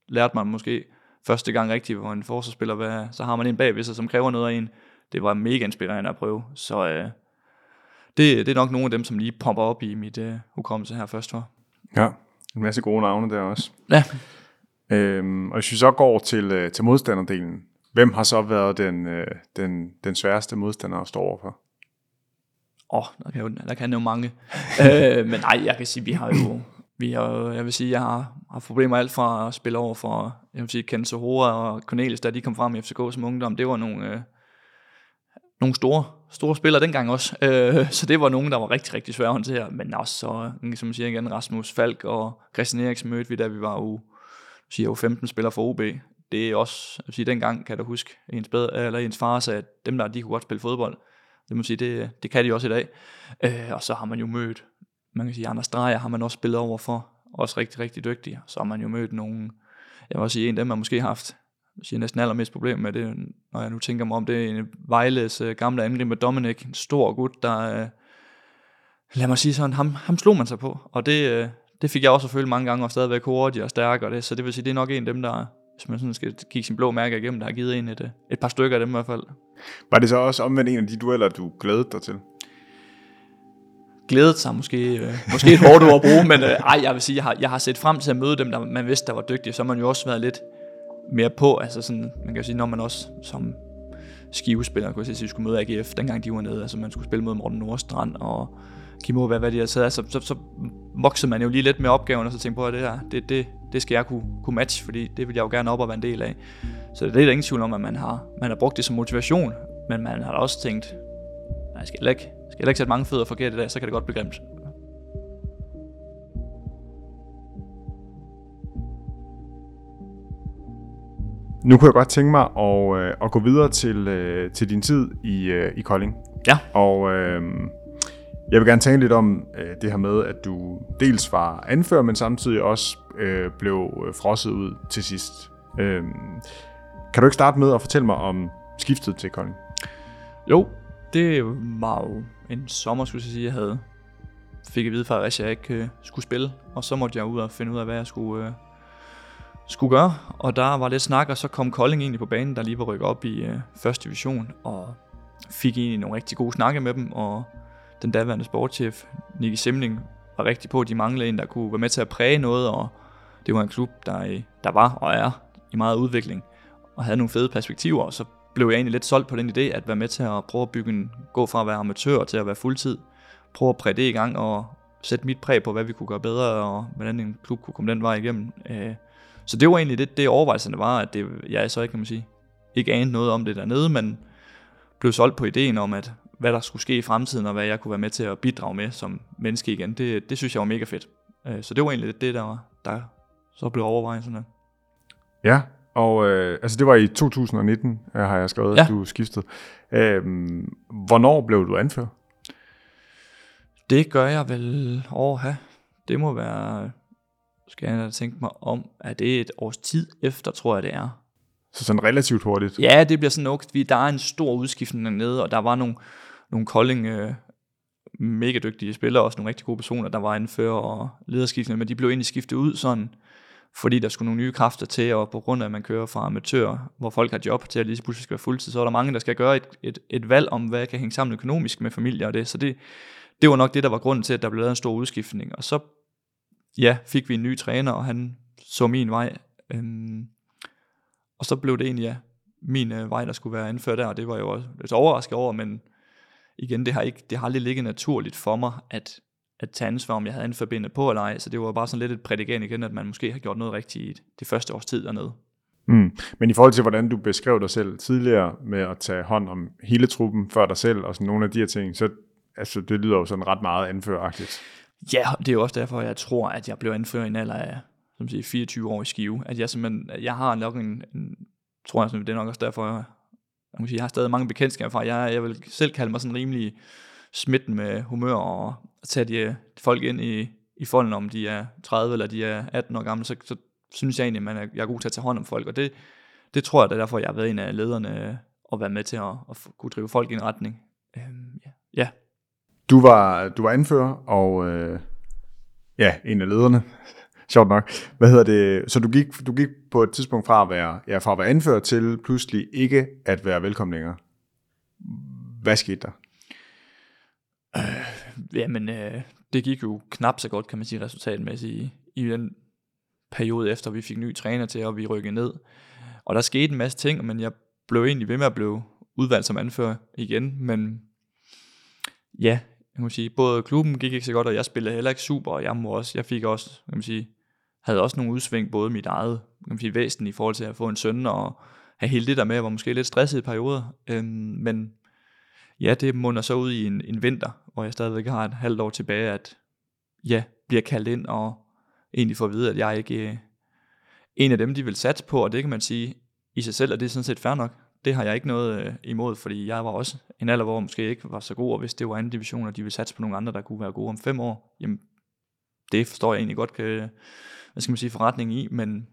lærte man måske første gang rigtigt, hvor en forsvarsspiller, hvad, så har man en bagved sig, som kræver noget af en. Det var mega inspirerende at prøve, så øh, det, det er nok nogle af dem, som lige popper op i mit øh, hukommelse her først for. Ja, en masse gode navne der også. Ja. Øhm, og hvis vi så går til, øh, til modstanderdelen, hvem har så været den, øh, den, den sværeste modstander at stå overfor? Åh, oh, der kan jo, der kan jo mange. øh, men nej, jeg kan sige, vi har jo, vi har, jeg vil sige, jeg har, har problemer alt fra at spille over for, jeg vil sige, Ken Sohora og Cornelis, da de kom frem i FCK som ungdom, det var nogle, øh, nogle store, store spillere dengang også. Øh, så det var nogen, der var rigtig, rigtig svære at håndtere. Men også så, som jeg siger igen, Rasmus Falk og Christian Eriksen mødte vi, da vi var u, siger jo 15 spillere for OB. Det er også, jeg vil sige, dengang kan du huske, ens, bedre, eller ens far sagde, at dem der, de kunne godt spille fodbold. Det må sige, det, det kan de også i dag. Øh, og så har man jo mødt, man kan sige, Anders Dreyer har man også spillet over for. også rigtig, rigtig dygtig. Så har man jo mødt nogle, jeg vil også sige, en af dem, man måske har haft jeg siger næsten allermest problem med det, når jeg nu tænker mig om det, en Vejles uh, gamle angriber Dominic, en stor gut, der, uh, lad mig sige sådan, ham, ham slog man sig på, og det, uh, det fik jeg også at føle mange gange, og stadigvæk hurtigere og stærkere, det, så det vil sige, det er nok en af dem, der, hvis man sådan skal kigge sin blå mærke igennem, der har givet en et, et par stykker af dem i hvert fald. Var det så også omvendt en af de dueller, du glædede dig til? Glædet sig måske, øh, måske et hårdt ord at bruge, men øh, ej, jeg vil sige, jeg har, jeg har set frem til at møde dem, der man vidste, der var dygtige, så har man jo også været lidt mere på, altså sådan, man kan sige, når man også som skivespiller, kunne jeg sige, skulle møde AGF, dengang de var nede, altså man skulle spille mod Morten Nordstrand og Kim hvad, hvad de har taget, altså, så, så voksede man jo lige lidt med opgaven, og så tænkte på, at det her, det, det, det skal jeg kunne, kunne matche, fordi det vil jeg jo gerne op og være en del af. Så det er der ingen tvivl om, at man har, man har brugt det som motivation, men man har også tænkt, jeg skal ikke, skal ikke sætte mange fødder forkert i dag, så kan det godt blive grimt. Nu kunne jeg godt tænke mig at, øh, at gå videre til, øh, til din tid i, øh, i Kolding. Ja. Og øh, jeg vil gerne tale lidt om øh, det her med, at du dels var anfører, men samtidig også øh, blev øh, frosset ud til sidst. Øh, kan du ikke starte med at fortælle mig om skiftet til Kolding? Jo, det var jo en sommer, skulle jeg sige, jeg havde fik at vide fra at jeg ikke øh, skulle spille, og så måtte jeg ud og finde ud af, hvad jeg skulle, øh, skulle gøre, og der var lidt snak, og så kom Kolding egentlig på banen, der lige var rykket op i øh, første division, og fik egentlig nogle rigtig gode snakke med dem, og den daværende sportschef, Nicky Simling, var rigtig på, at de manglede en, der kunne være med til at præge noget, og det var en klub, der, øh, der var og er i meget udvikling, og havde nogle fede perspektiver, og så blev jeg egentlig lidt solgt på den idé, at være med til at prøve at bygge en, gå fra at være amatør til at være fuldtid, prøve at præge det i gang, og sætte mit præg på, hvad vi kunne gøre bedre, og hvordan en klub kunne komme den vej igennem. Øh, så det var egentlig det, det overvejelserne var, at det, jeg så ikke, kan man sige, ikke anede noget om det dernede, men blev solgt på ideen om, at hvad der skulle ske i fremtiden, og hvad jeg kunne være med til at bidrage med som menneske igen, det, det synes jeg var mega fedt. Øh, så det var egentlig det, der, var, der så blev overvejelserne. Ja, og øh, altså det var i 2019, øh, har jeg skrevet, ja. at du skiftede. Øh, hvornår blev du anført? Det gør jeg vel over Det må være skal jeg tænke mig om, at det er et års tid efter, tror jeg det er. Så sådan relativt hurtigt? Ja, det bliver sådan nok, vi, der er en stor udskiftning dernede, og der var nogle, nogle Kolding øh, mega dygtige spillere, også nogle rigtig gode personer, der var anfører og lederskiftende, men de blev egentlig skiftet ud sådan, fordi der skulle nogle nye kræfter til, og på grund af, at man kører fra amatør, hvor folk har job til at lige pludselig skal være fuldtid, så er der mange, der skal gøre et, et, et valg om, hvad kan hænge sammen økonomisk med familie og det. Så det, det var nok det, der var grunden til, at der blev lavet en stor udskiftning. Og så ja, fik vi en ny træner, og han så min vej. Øhm, og så blev det egentlig, ja, min øh, vej, der skulle være anført der, og det var jo også lidt overrasket over, men igen, det har, ikke, det har aldrig ligget naturligt for mig, at, at tage ansvar, om jeg havde anført på eller ej, så det var bare sådan lidt et prædikat igen, at man måske har gjort noget rigtigt i det første års tid dernede. Mm. Men i forhold til, hvordan du beskrev dig selv tidligere med at tage hånd om hele truppen før dig selv, og sådan nogle af de her ting, så altså, det lyder jo sådan ret meget anføragtigt. Ja, det er jo også derfor, jeg tror, at jeg blev anført i en alder af som siger, 24 år i Skive. At jeg simpelthen, jeg har nok en, en tror jeg, det er nok også derfor, jeg, jeg, sige, jeg har stadig mange bekendtskaber fra. Jeg, jeg vil selv kalde mig sådan rimelig smitten med humør og tage de, de folk ind i, i folden, om de er 30 eller de er 18 år gamle, så, så synes jeg egentlig, at man er, jeg er god til at tage hånd om folk, og det, det tror jeg, det er derfor, jeg har været en af lederne og være med til at, at kunne drive folk i en retning. Øhm, ja. ja, du var, du var anfører, og øh, ja, en af lederne. Sjovt nok. Hvad hedder det? Så du gik, du gik på et tidspunkt fra at være, ja, fra at være anfører til pludselig ikke at være velkommen længere. Hvad skete der? Øh, jamen, øh, det gik jo knap så godt, kan man sige, resultatmæssigt i, i den periode efter, vi fik ny træner til, og vi rykkede ned. Og der skete en masse ting, men jeg blev egentlig ved med at blive udvalgt som anfører igen, men ja, kan man sige, både klubben gik ikke så godt, og jeg spillede heller ikke super, og jeg, må også, jeg fik også, kan man sige, havde også nogle udsving, både mit eget kan man sige, væsen i forhold til at få en søn, og have hele det der med, jeg var måske lidt stresset i perioder, øhm, men ja, det munder så ud i en, en vinter, hvor jeg stadigvæk har et halvt år tilbage, at ja, bliver kaldt ind, og egentlig får at vide, at jeg ikke er en af dem, de vil satse på, og det kan man sige, i sig selv, og det er sådan set fair nok det har jeg ikke noget øh, imod, fordi jeg var også en alder, hvor måske ikke var så god, og hvis det var anden division, og de ville satse på nogle andre, der kunne være gode om fem år, jamen, det forstår jeg egentlig godt, kan, hvad skal man sige, forretning i, men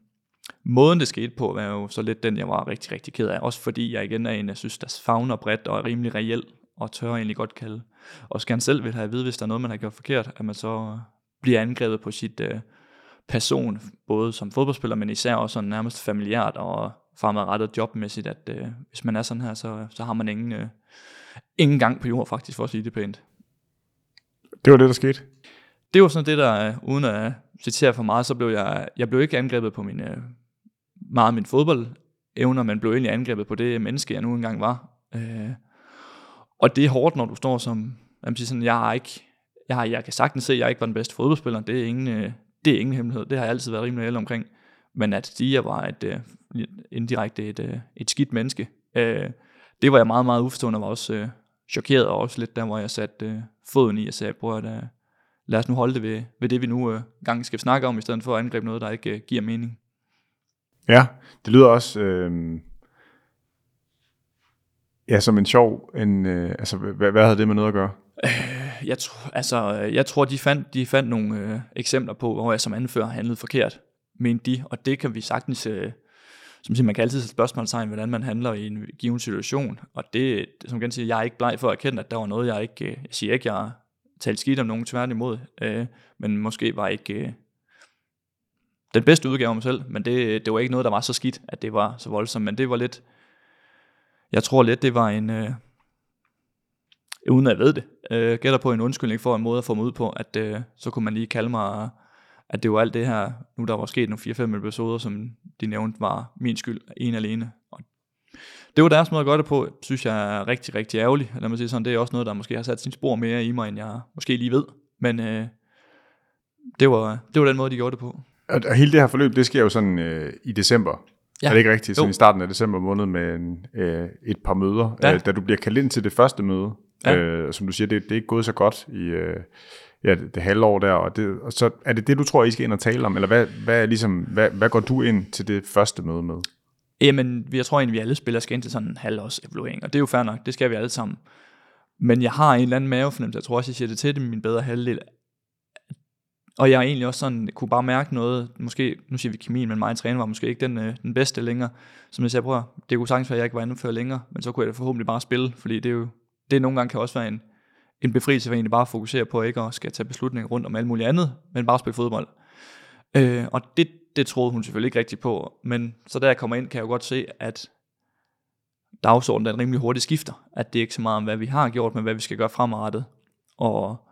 måden det skete på, var jo så lidt den, jeg var rigtig, rigtig ked af. Også fordi jeg igen er en, jeg synes, der fagner bredt og er rimelig reel, og tør egentlig godt kalde. Og skal selv vil have at vide, hvis der er noget, man har gjort forkert, at man så øh, bliver angrebet på sit øh, person, både som fodboldspiller, men især også sådan nærmest familiært og fremadrettet jobmæssigt, at øh, hvis man er sådan her, så, så har man ingen, øh, ingen gang på jord faktisk, for at sige det pænt. Det var det, der skete? Det var sådan det, der, uden at citere for meget, så blev jeg, jeg blev ikke angrebet på min, øh, meget min fodboldevner, men blev egentlig angrebet på det menneske, jeg nu engang var. Øh, og det er hårdt, når du står som, jeg, sige sådan, jeg har ikke, jeg, har, jeg kan sagtens se, at jeg ikke var den bedste fodboldspiller, det er ingen, øh, det er ingen hemmelighed, det har jeg altid været rimelig ærlig omkring. Men at jeg var et, uh, indirekte et, uh, et skidt menneske, uh, det var jeg meget, meget uforstående, og var også uh, chokeret, og også lidt der, hvor jeg satte uh, foden i, og sagde, prøv at uh, lad os nu holde det ved, ved det, vi nu uh, gang skal snakke om, i stedet for at angribe noget, der ikke uh, giver mening. Ja, det lyder også øh, ja, som en sjov, en, øh, altså hvad, hvad havde det med noget at gøre? Øh, jeg, tror, altså, jeg tror, de fandt, de fandt nogle øh, eksempler på, hvor jeg som anfører handlede forkert, mente de, og det kan vi sagtens, øh, som siger, man kan altid sætte spørgsmålstegn, hvordan man handler i en given situation, og det, som kan sige, jeg er ikke bleg for at erkende, at der var noget, jeg ikke, øh, jeg siger ikke, jeg talte skidt om nogen tværtimod, øh, men måske var ikke øh, den bedste udgave af mig selv, men det, det var ikke noget, der var så skidt, at det var så voldsomt, men det var lidt, jeg tror lidt, det var en, øh, uden at jeg ved det, øh, gætter på en undskyldning for en måde at få mig ud på, at øh, så kunne man lige kalde mig, at det var alt det her, nu der var sket nogle 4-5 episoder, som de nævnte, var min skyld, en alene. Og det var deres måde at gøre det på, synes jeg er rigtig, rigtig ærgerligt. Lad mig sige sådan, det er også noget, der måske har sat sin spor mere i mig, end jeg måske lige ved. Men øh, det, var, det var den måde, de gjorde det på. Og hele det her forløb, det sker jo sådan øh, i december. Ja. Er det ikke rigtigt? Sådan jo. i starten af december måned med en, øh, et par møder. Ja. Øh, da du bliver kaldt ind til det første møde, ja. øh, som du siger, det, det er ikke gået så godt i øh, ja, det, det halve år der. Og, det, og så er det det, du tror, I skal ind og tale om? Eller hvad, hvad, er ligesom, hvad, hvad går du ind til det første møde med? Jamen, jeg tror egentlig, vi alle spillere skal ind til sådan en halvårs evaluering, og det er jo fair nok, det skal vi alle sammen. Men jeg har en eller anden mavefornemmelse, jeg tror også, jeg siger det til det, min bedre halvdel, og jeg egentlig også sådan, kunne bare mærke noget, måske, nu siger vi kemien, men mig træner var måske ikke den, øh, den bedste længere. Som jeg siger, prøv det kunne sagtens være, at jeg ikke var anført længere, men så kunne jeg da forhåbentlig bare spille, fordi det er jo, det nogle gange kan også være en, en befrielse for egentlig bare at fokusere på ikke at skal tage beslutninger rundt om alt muligt andet, men bare spille fodbold. Øh, og det, det troede hun selvfølgelig ikke rigtigt på, men så da jeg kommer ind, kan jeg jo godt se, at dagsordenen den rimelig hurtigt skifter, at det er ikke så meget om, hvad vi har gjort, men hvad vi skal gøre fremadrettet. Og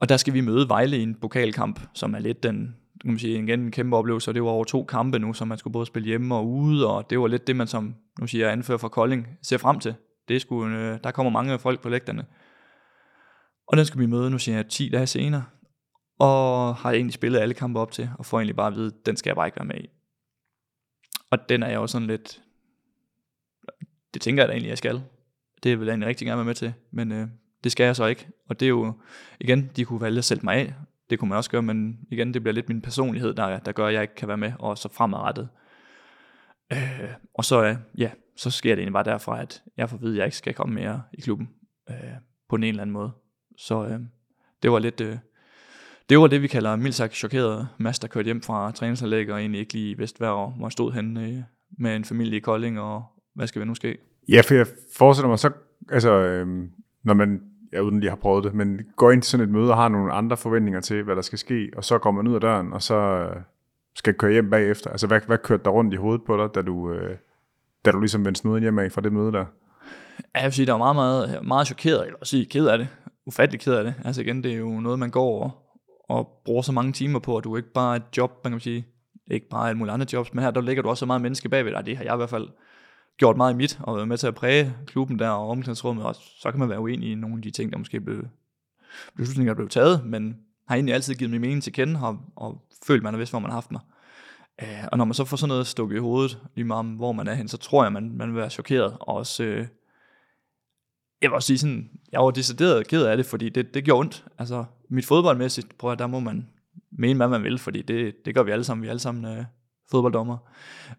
og der skal vi møde Vejle i en pokalkamp, som er lidt den, kan man sige, igen en kæmpe oplevelse, og det var over to kampe nu, som man skulle både spille hjemme og ude, og det var lidt det, man som, nu siger jeg, anfører for Kolding, ser frem til. Det skulle, øh, der kommer mange folk på lægterne. Og den skal vi møde, nu siger jeg, 10 dage senere, og har egentlig spillet alle kampe op til, og får egentlig bare at vide, den skal jeg bare ikke være med i. Og den er jeg også sådan lidt, det tænker jeg da egentlig, jeg skal. Det vil jeg egentlig rigtig gerne være med til, men øh, det skal jeg så ikke. Og det er jo, igen, de kunne vælge at sætte mig af. Det kunne man også gøre, men igen, det bliver lidt min personlighed, der, der gør, at jeg ikke kan være med, og så fremadrettet. Øh, og så, øh, ja, så sker det egentlig bare derfra, at jeg får at vide, at jeg ikke skal komme mere i klubben øh, på en eller anden måde. Så øh, det var lidt, øh, det var det, vi kalder mildt sagt chokeret Mads, der kørte hjem fra træningsanlæg, og egentlig ikke lige vidste, hvor han stod henne øh, med en familie i Kolding, og hvad skal vi nu ske? Ja, for jeg forestiller mig så, altså, øh, når man, ja, uden lige har prøvet det, men går ind til sådan et møde og har nogle andre forventninger til, hvad der skal ske, og så kommer man ud af døren, og så øh, skal køre hjem bagefter. Altså, hvad, hvad kørte der rundt i hovedet på dig, da du, øh, da du ligesom vendte snuden hjemme af fra det møde der? Ja, jeg vil sige, der var meget, meget, meget chokeret, eller sige ked af det. Ufattelig ked af det. Altså igen, det er jo noget, man går over og bruger så mange timer på, at du ikke bare er et job, man kan sige, ikke bare alle mulige andre jobs, men her der ligger du også så meget menneske bagved dig. Det har jeg i hvert fald gjort meget i mit, og været med til at præge klubben der og omklædningsrummet, og så kan man være uenig i nogle af de ting, der måske blev beslutninger, der blev taget, men har egentlig altid givet min mening til kende, og, og følt, man har vidst, hvor man har haft mig. Uh, og når man så får sådan noget stukket i hovedet, lige meget om, hvor man er hen, så tror jeg, man, man vil være chokeret, og også, øh, jeg vil også sige sådan, jeg var decideret ked af det, fordi det, det gjorde ondt. Altså, mit fodboldmæssigt, prøv at der må man mene, hvad man vil, fordi det, det gør vi alle sammen. Vi er alle sammen øh, fodbolddommer.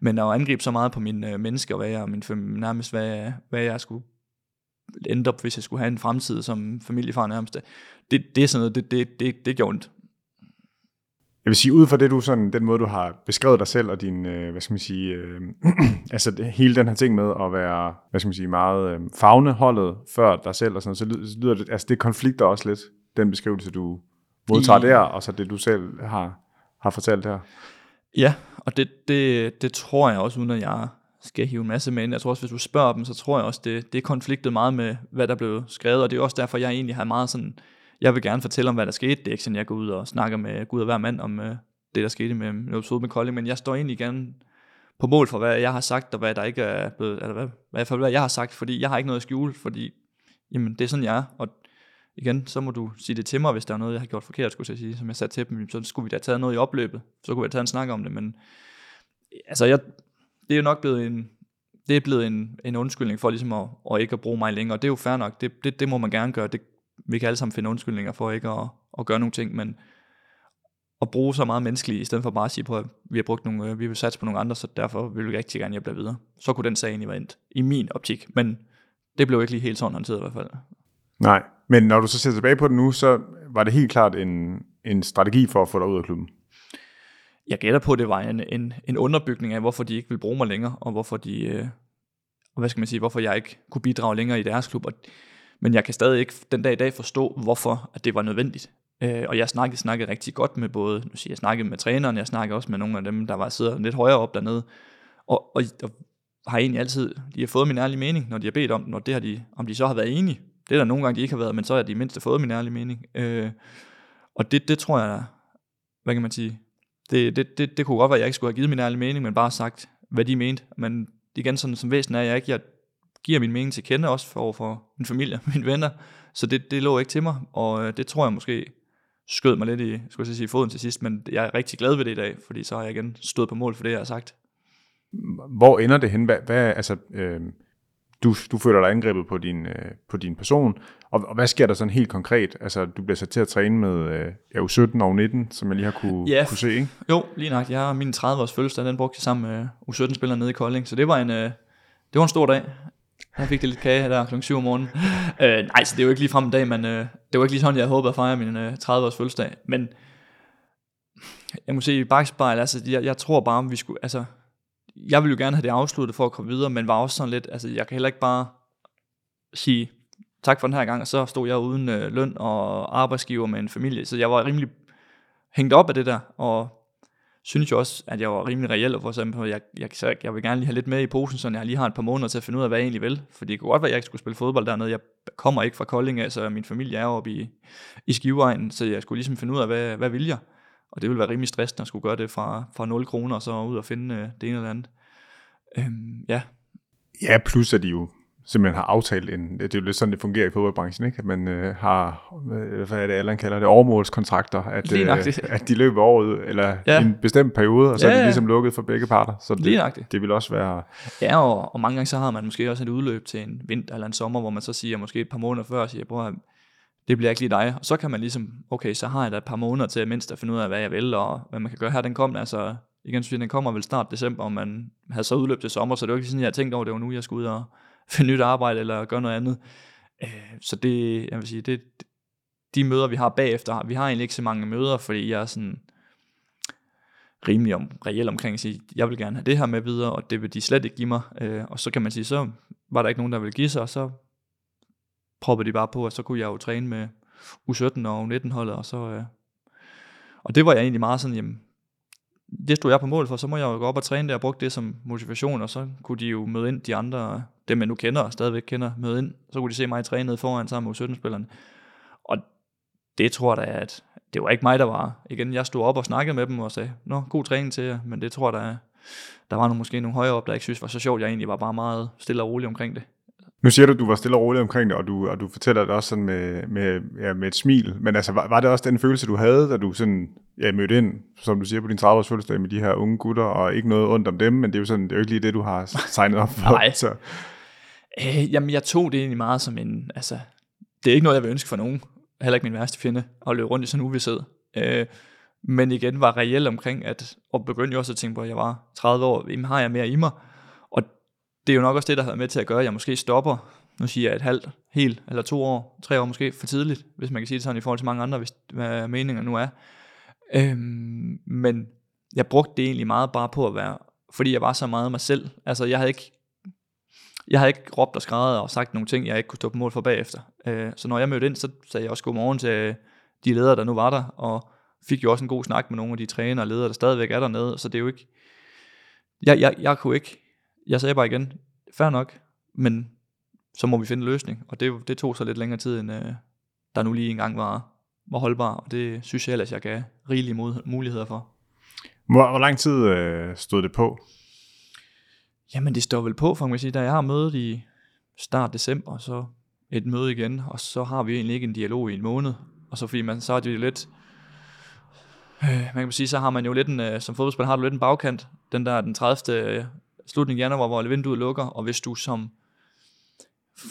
Men at angribe så meget på mine øh, mennesker, hvad jeg, min, nærmest hvad, hvad jeg skulle endte op, hvis jeg skulle have en fremtid som familiefar nærmest, det, det er sådan noget, det, det, det, det gjorde ondt. Jeg vil sige, ud fra det, du sådan, den måde, du har beskrevet dig selv og din, øh, hvad skal man sige, øh, altså det, hele den her ting med at være, hvad skal man sige, meget øh, fagneholdet før dig selv og sådan, så lyder, så lyder det, altså det konflikter også lidt, den beskrivelse, du modtager I... der, og så det, du selv har, har fortalt her. Ja, og det, det, det tror jeg også, uden at jeg skal hive en masse med ind. Jeg tror også, hvis du spørger dem, så tror jeg også, det, det er konfliktet meget med, hvad der blev skrevet, og det er også derfor, jeg egentlig har meget sådan, jeg vil gerne fortælle om, hvad der skete. Det er ikke sådan, jeg går ud og snakker med Gud og hver mand om øh, det, der skete med, en episode med Kolding, men jeg står egentlig gerne på mål for, hvad jeg har sagt, og hvad der ikke er blevet, eller hvad, hvad, for, hvad jeg har sagt, fordi jeg har ikke noget at skjule, fordi jamen, det er sådan, jeg er, og igen, så må du sige det til mig, hvis der er noget, jeg har gjort forkert, skulle jeg sige, som jeg sagde til dem, så skulle vi da have taget noget i opløbet, så kunne vi have taget en snak om det, men altså, jeg, det er jo nok blevet en, det er blevet en, en undskyldning for ligesom at, at ikke at bruge mig længere, og det er jo fair nok, det, det, det må man gerne gøre, det, vi kan alle sammen finde undskyldninger for ikke at, at gøre nogle ting, men at bruge så meget menneskeligt, i stedet for bare at sige på, at vi har brugt nogle, vi vil satse på nogle andre, så derfor vil vi rigtig gerne hjælpe videre. Så kunne den sag egentlig være endt, i min optik, men det blev ikke lige helt sådan håndteret i hvert fald. Nej, men når du så ser tilbage på det nu, så var det helt klart en, en strategi for at få dig ud af klubben. Jeg gætter på, at det var en, en, en underbygning af, hvorfor de ikke vil bruge mig længere, og hvorfor de, øh, hvad skal man sige, hvorfor jeg ikke kunne bidrage længere i deres klub. Og, men jeg kan stadig ikke den dag i dag forstå, hvorfor at det var nødvendigt. Øh, og jeg snakkede, snakkede rigtig godt med både, nu siger jeg snakkede med træneren, jeg snakkede også med nogle af dem, der var sidder lidt højere op dernede. Og, og, og har egentlig altid, de har fået min ærlige mening, når de har bedt om den, og det har de, om de så har været enige, det er der nogle gange, de ikke har været, men så har de mindst fået min ærlige mening. Øh, og det, det tror jeg, hvad kan man sige, det, det, det, det kunne godt være, at jeg ikke skulle have givet min ærlige mening, men bare sagt, hvad de mente. Men igen, sådan som væsen er jeg ikke, jeg giver min mening til kende også for, for min familie, mine venner, så det, det lå ikke til mig, og øh, det tror jeg måske skød mig lidt i, skulle jeg sige, foden til sidst, men jeg er rigtig glad ved det i dag, fordi så har jeg igen stået på mål for det, jeg har sagt. Hvor ender det hen? Hvad, hvad altså, øh, du, du føler dig angrebet på din, øh, på din person, og, og hvad sker der sådan helt konkret? Altså, du bliver sat til at træne med øh, ja, U17 og U19, som jeg lige har kunne, ja, kunne se, ikke? Jo, lige nok. Jeg har min 30-års fødselsdag, den brugte jeg sammen med U17-spillere nede i Kolding, så det var en, øh, det var en stor dag. Jeg fik det lidt kage der kl. 7 om morgenen. øh, nej, så det er jo ikke lige frem en dag, men øh, det var ikke lige sådan, jeg håbede at fejre min øh, 30-års fødselsdag. Men jeg må sige, i bagspejl, altså, jeg, jeg tror bare, vi skulle, altså, jeg ville jo gerne have det afsluttet for at komme videre, men var også sådan lidt, altså jeg kan heller ikke bare sige tak for den her gang, og så stod jeg uden øh, løn og arbejdsgiver med en familie, så jeg var rimelig hængt op af det der, og synes jo også, at jeg var rimelig reelt og for eksempel, jeg, jeg, jeg, jeg vil gerne lige have lidt med i posen, så jeg lige har et par måneder til at finde ud af, hvad jeg egentlig vil, For det kunne godt være, at jeg ikke skulle spille fodbold dernede, jeg kommer ikke fra Kolding af, så min familie er oppe i, i Skiveegnen, så jeg skulle ligesom finde ud af, hvad, hvad vil jeg, og det ville være rimelig stressende at skulle gøre det fra, fra 0 kroner, og så ud og finde øh, det ene eller andet. Øhm, ja. Ja, plus at de jo simpelthen har aftalt en, det er jo lidt sådan, det fungerer i fodboldbranchen, ikke? at man øh, har, øh, hvad er det, Allan kalder det, overmålskontrakter, at, øh, at de løber over eller ja. en bestemt periode, og så ja, er de ligesom lukket for begge parter. Så det, det vil også være... Ja, og, og mange gange så har man måske også et udløb til en vinter eller en sommer, hvor man så siger, måske et par måneder før, siger, bror, det bliver ikke lige dig. Og så kan man ligesom, okay, så har jeg da et par måneder til mindst at finde ud af, hvad jeg vil, og hvad man kan gøre her. Den kom, altså, igen, synes jeg, den kommer vel snart december, og man havde så udløb til sommer, så det var ikke sådan, jeg tænkte over, det var nu, jeg skulle ud og finde nyt arbejde, eller gøre noget andet. Øh, så det, jeg vil sige, det, de møder, vi har bagefter, vi har egentlig ikke så mange møder, fordi jeg er sådan rimelig om, reelt omkring at sige, jeg vil gerne have det her med videre, og det vil de slet ikke give mig. Øh, og så kan man sige, så var der ikke nogen, der ville give sig, og så proppede de bare på, og så kunne jeg jo træne med U17 og U19 holdet, og så, øh, og det var jeg egentlig meget sådan, jamen, det stod jeg på mål for, så må jeg jo gå op og træne det, og bruge det som motivation, og så kunne de jo møde ind, de andre, dem jeg nu kender og stadigvæk kender, møde ind, så kunne de se mig træne foran sammen med 17-spillerne. Og det tror jeg da, at det var ikke mig, der var, igen, jeg stod op og snakkede med dem og sagde, nå, god træning til jer, men det tror jeg da, der var nogle, måske nogle højere op, der ikke synes var så sjovt, jeg egentlig var bare meget stille og rolig omkring det. Nu siger du, at du var stille og rolig omkring det, og du, og du fortæller det også sådan med, med, ja, med et smil. Men altså, var, var det også den følelse, du havde, da du sådan, ja, mødte ind, som du siger, på din 30-års fødselsdag med de her unge gutter, og ikke noget ondt om dem, men det er jo, sådan, det er jo ikke lige det, du har signet op for. Nej. Så. Øh, jamen, jeg tog det egentlig meget som en, altså, det er ikke noget, jeg vil ønske for nogen, heller ikke min værste fjende, at løbe rundt i sådan en uvidshed. Øh, men igen var reelt omkring, at, og begyndte jo også at tænke på, at jeg var 30 år, jamen har jeg mere i mig, det er jo nok også det, der har været med til at gøre, at jeg måske stopper, nu siger jeg et halvt, helt, eller to år, tre år måske for tidligt, hvis man kan sige det sådan i forhold til mange andre, hvis hvad meninger nu er. Øhm, men jeg brugte det egentlig meget bare på at være, fordi jeg var så meget mig selv. Altså jeg havde ikke, jeg havde ikke råbt og skrevet og sagt nogle ting, jeg ikke kunne stå på mål for bagefter. Øh, så når jeg mødte ind, så sagde jeg også godmorgen til de ledere, der nu var der, og fik jo også en god snak med nogle af de trænere og ledere, der stadigvæk er dernede, så det er jo ikke, jeg, jeg, jeg kunne ikke, jeg sagde bare igen, fair nok, men så må vi finde en løsning, og det, det tog så lidt længere tid, end øh, der nu lige engang var, var holdbar, og det synes jeg ellers, jeg gav rigelige muligheder for. Hvor, hvor lang tid øh, stod det på? Jamen det står vel på, for man sige, da jeg har mødet i start december, så et møde igen, og så har vi egentlig ikke en dialog i en måned, og så fordi man, så er det jo lidt, øh, man kan sige, så har man jo lidt en, øh, som fodboldspiller har du lidt en bagkant, den der den 30 slutningen af januar, hvor vinduet lukker, og hvis du som,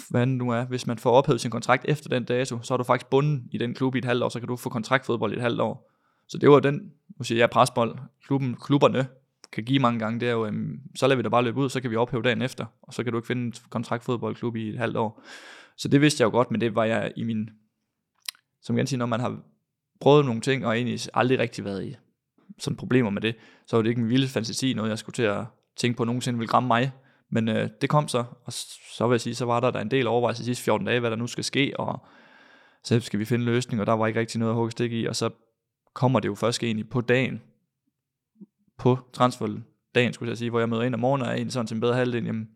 hvad nu er, hvis man får ophævet sin kontrakt efter den dato, så er du faktisk bundet i den klub i et halvt år, så kan du få kontraktfodbold i et halvt år. Så det var den, nu siger jeg presbold, klubben, klubberne kan give mange gange, det er jo, øhm, så lader vi dig bare løbe ud, så kan vi ophæve dagen efter, og så kan du ikke finde en kontraktfodboldklub i et halvt år. Så det vidste jeg jo godt, men det var jeg i min, som jeg kan sige, når man har prøvet nogle ting, og egentlig aldrig rigtig været i sådan problemer med det, så var det ikke min vilde fantasi, noget jeg skulle til at tænke på, at nogensinde ville ramme mig. Men øh, det kom så, og så vil jeg sige, så var der, der en del overvejelser de sidste 14 dage, hvad der nu skal ske, og så skal vi finde en løsning, og der var ikke rigtig noget at hugge stik i, og så kommer det jo først egentlig på dagen, på dagen skulle jeg sige, hvor jeg møder ind om morgenen og er en sådan til en bedre halvdel, jamen,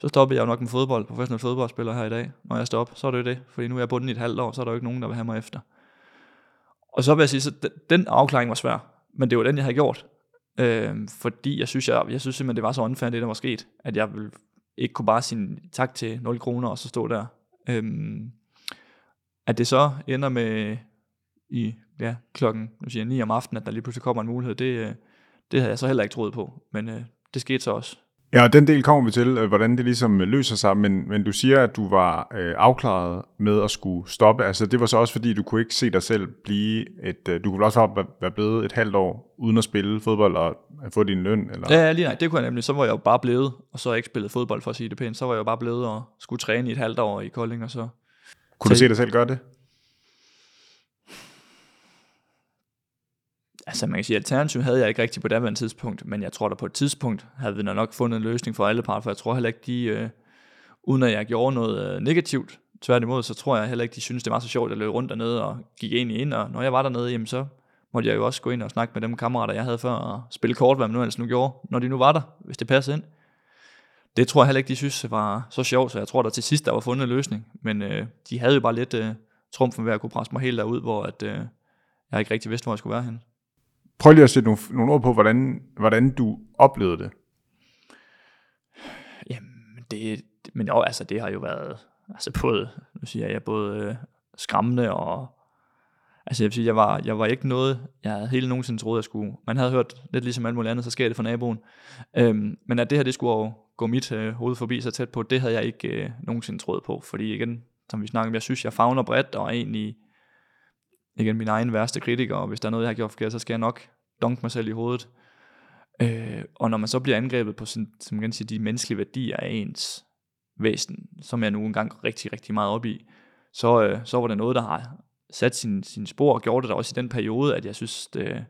så stopper jeg jo nok med fodbold, professionel fodboldspiller her i dag, når jeg står op, så er det jo det, fordi nu er jeg bundet i et halvt år, så er der jo ikke nogen, der vil have mig efter. Og så vil jeg sige, så den afklaring var svær, men det var den, jeg havde gjort, øh, fordi jeg synes, jeg, jeg synes simpelthen, det var så unfair, det der var sket, at jeg ville ikke kunne bare sige tak til 0 kroner, og så stå der. Øh, at det så ender med i ja, klokken nu siger jeg, 9 om aftenen, at der lige pludselig kommer en mulighed, det, øh, det havde jeg så heller ikke troet på, men øh, det skete så også. Ja, og den del kommer vi til, øh, hvordan det ligesom øh, løser sig, men, men du siger, at du var øh, afklaret med at skulle stoppe. Altså det var så også fordi, du kunne ikke se dig selv blive et, øh, du kunne også have være blevet et halvt år uden at spille fodbold og få din løn? Eller? Ja, lige nej, det kunne jeg nemlig. Så var jeg jo bare blevet, og så ikke spillet fodbold for at sige det pænt. Så var jeg jo bare blevet og skulle træne i et halvt år i Kolding, og så... Kunne du se dig selv gøre det? Altså man kan sige, alternativ havde jeg ikke rigtig på daværende tidspunkt, men jeg tror da på et tidspunkt havde vi nok fundet en løsning for alle parter, for jeg tror heller ikke, de, øh, uden at jeg gjorde noget øh, negativt, tværtimod, så tror jeg heller ikke, de synes, det var så sjovt at løbe rundt dernede og gik egentlig ind, og når jeg var dernede, jamen så måtte jeg jo også gå ind og snakke med dem kammerater, jeg havde før, og spille kort, hvad man nu ellers nu gjorde, når de nu var der, hvis det passede ind. Det tror jeg heller ikke, de synes var så sjovt, så jeg tror, der til sidst der var fundet en løsning, men øh, de havde jo bare lidt øh, trumfen ved at kunne presse mig helt derud, hvor at, øh, jeg ikke rigtig vidste, hvor jeg skulle være henne. Prøv lige at sætte nogle, nogle ord på, hvordan, hvordan du oplevede det. Jamen, det, men jo, altså, det har jo været, altså både, nu siger jeg, både øh, skræmmende og, altså jeg vil sige, jeg var, jeg var ikke noget, jeg havde hele nogensinde troet, jeg skulle, man havde hørt lidt ligesom alt muligt andet, så sker det for naboen, øhm, men at det her, det skulle gå mit øh, hoved forbi så tæt på, det havde jeg ikke øh, nogensinde troet på, fordi igen, som vi snakkede om, jeg synes, jeg fagner bredt, og egentlig igen min egen værste kritiker, og hvis der er noget, jeg har gjort forkert, så skal jeg nok dunke mig selv i hovedet. Øh, og når man så bliver angrebet på sådan, som kan sige, de menneskelige værdier af ens væsen, som jeg nu engang rigtig, rigtig meget op i, så, øh, så var det noget, der har sat sin, sin spor, og gjort det også i den periode, at jeg synes, det,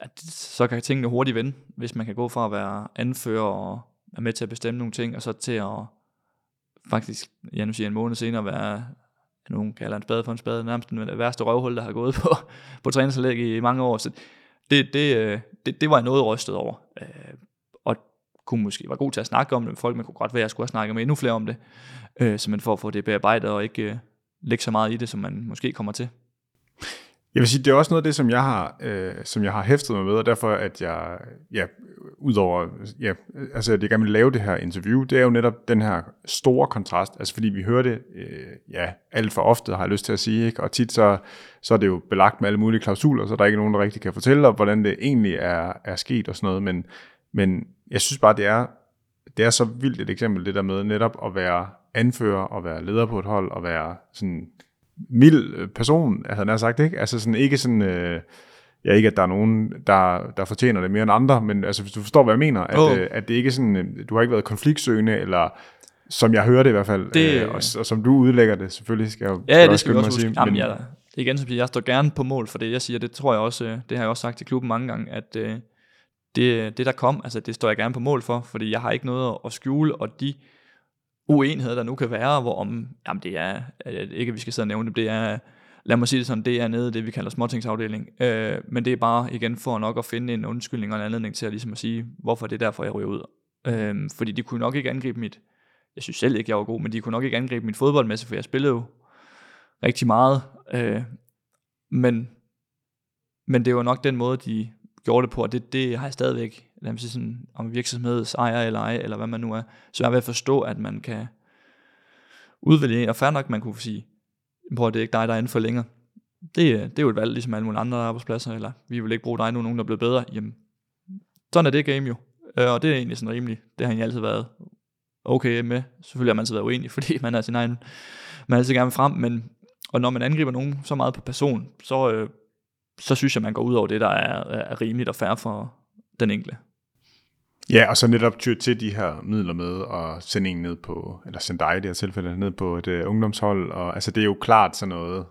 at så kan tingene hurtigt vende, hvis man kan gå fra at være anfører og være med til at bestemme nogle ting, og så til at faktisk, jeg nu siger en måned senere, være nogen kalder en spade for en spade, nærmest den værste røvhul, der har gået på, på træningsanlæg i mange år. Så det, det, øh, det, det var jeg noget rystet over. Øh, og kunne måske være god til at snakke om det, med folk man kunne godt være, at jeg skulle have snakket med endnu flere om det, øh, så man får få det bearbejdet og ikke øh, lægge så meget i det, som man måske kommer til. Jeg vil sige, det er også noget af det, som jeg har, øh, som jeg har hæftet mig med, og derfor at jeg, ja, udover, ja, altså at jeg gerne vil lave det her interview, det er jo netop den her store kontrast, altså fordi vi hører det, øh, ja, alt for ofte har jeg lyst til at sige, ikke? og tit så, så er det jo belagt med alle mulige klausuler, så der er ikke nogen, der rigtig kan fortælle dig, hvordan det egentlig er, er sket og sådan noget, men, men jeg synes bare, det er, det er så vildt et eksempel, det der med netop at være anfører og være leder på et hold og være sådan mild øh, person, havde jeg sagt, ikke? Altså sådan, ikke sådan, øh, ja, ikke at der er nogen, der, der fortjener det mere end andre, men altså, hvis du forstår, hvad jeg mener, at, oh. øh, at det ikke er sådan, øh, du har ikke været konfliktsøgende, eller som jeg hører det i hvert fald, det, øh, og, og, som du udlægger det, selvfølgelig skal jeg Ja, ja det skal vi også sige, Jamen, ja, det igen, så jeg står gerne på mål for det, jeg siger. Det tror jeg også, øh, det har jeg også sagt til klubben mange gange, at øh, det, det der kom, altså det står jeg gerne på mål for, fordi jeg har ikke noget at skjule, og de uenigheder, der nu kan være, hvor om, jamen det er, ikke at vi skal sidde og nævne det, det er, lad mig sige det sådan, det er nede det, vi kalder småtingsafdeling. Øh, men det er bare igen for nok at finde en undskyldning og en anledning til at, ligesom at sige, hvorfor det er derfor, jeg ryger ud. Øh, fordi de kunne nok ikke angribe mit, jeg synes selv ikke, jeg var god, men de kunne nok ikke angribe mit fodboldmæssigt, for jeg spillede jo rigtig meget. Øh, men, men det var nok den måde, de gjorde det på, og det, det har jeg stadigvæk, lad mig sige sådan, om virksomhedens ejer eller ej, eller hvad man nu er, så er ved at forstå, at man kan udvælge en, og fair nok, man kunne sige, prøv det er ikke dig, der er inden for længere. Det, øh, det er jo et valg, ligesom alle mulige andre arbejdspladser, eller vi vil ikke bruge dig nu, nogen der er blevet bedre. Jamen, sådan er det game jo. Øh, og det er egentlig sådan rimeligt. Det har jeg altid været okay med. Selvfølgelig har man altid været uenig, fordi man er sin egen, man altid gerne frem, men og når man angriber nogen så meget på person, så, øh, så synes jeg, man går ud over det, der er, er rimeligt og fair for den enkelte. Ja, og så netop tyr til de her midler med at sende en ned på, eller sende dig i det her tilfælde, ned på et uh, ungdomshold. Og, altså det er jo klart sådan noget,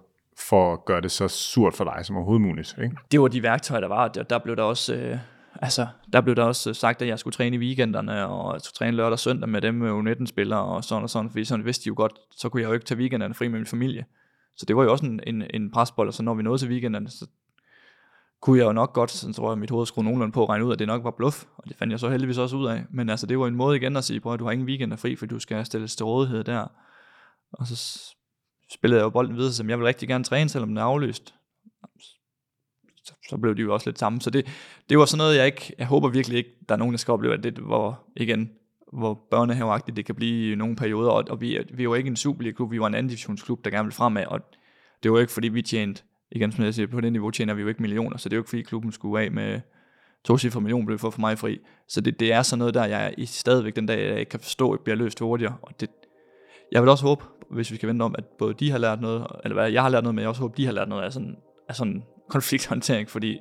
for at gøre det så surt for dig som overhovedet muligt. Ikke? Det var de værktøjer, der var. Der, der blev der også... Øh, altså, der blev der også øh, sagt, at jeg skulle træne i weekenderne, og jeg skulle træne lørdag og søndag med dem øh, med U19-spillere og sådan og sådan, fordi sådan vidste de jo godt, så kunne jeg jo ikke tage weekenderne fri med min familie. Så det var jo også en, en, en presbold, og så når vi nåede til weekenderne, så kunne jeg jo nok godt, sådan tror jeg, mit hoved skrue nogenlunde på at regne ud, at det nok var bluff, og det fandt jeg så heldigvis også ud af. Men altså, det var en måde igen at sige, at du har ingen weekend fri, for du skal stilles til rådighed der. Og så spillede jeg jo bolden videre, som jeg vil rigtig gerne træne, selvom den er aflyst. Så, så blev det jo også lidt sammen. Så det, det var sådan noget, jeg ikke, jeg håber virkelig ikke, der er nogen, der skal opleve, at det hvor, igen, hvor børnehaveagtigt det kan blive i nogle perioder, og, og vi, vi var ikke en Superliga-klub, vi var en anden divisionsklub, der gerne ville fremad, og det var ikke fordi, vi tjente igen som jeg siger, på det niveau tjener vi jo ikke millioner, så det er jo ikke fordi klubben skulle af med to cifre millionbeløb for for mig fri. Så det, det er sådan noget der, jeg i stadigvæk den dag, jeg ikke kan forstå, bliver løst hurtigere. Og det, jeg vil også håbe, hvis vi skal vente om, at både de har lært noget, eller hvad jeg har lært noget, men jeg også håber, de har lært noget af sådan, af sådan konflikthåndtering, fordi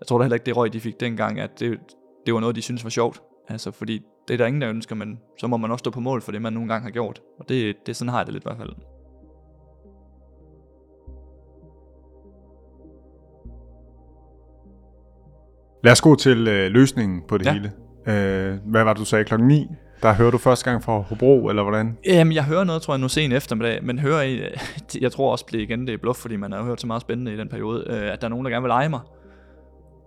jeg tror da heller ikke, det røg, de fik dengang, at det, det var noget, de synes var sjovt. Altså, fordi det er der ingen, der ønsker, men så må man også stå på mål for det, man nogle gange har gjort. Og det, det sådan har jeg det lidt i hvert fald. Lad os gå til øh, løsningen på det ja. hele. Øh, hvad var det, du sagde klokken 9? Der hører du første gang fra Hobro, eller hvordan? Jamen, jeg hører noget, tror jeg, nu sen eftermiddag, men hører i, jeg tror også, det igen, det er bluff, fordi man har hørt så meget spændende i den periode, øh, at der er nogen, der gerne vil lege mig.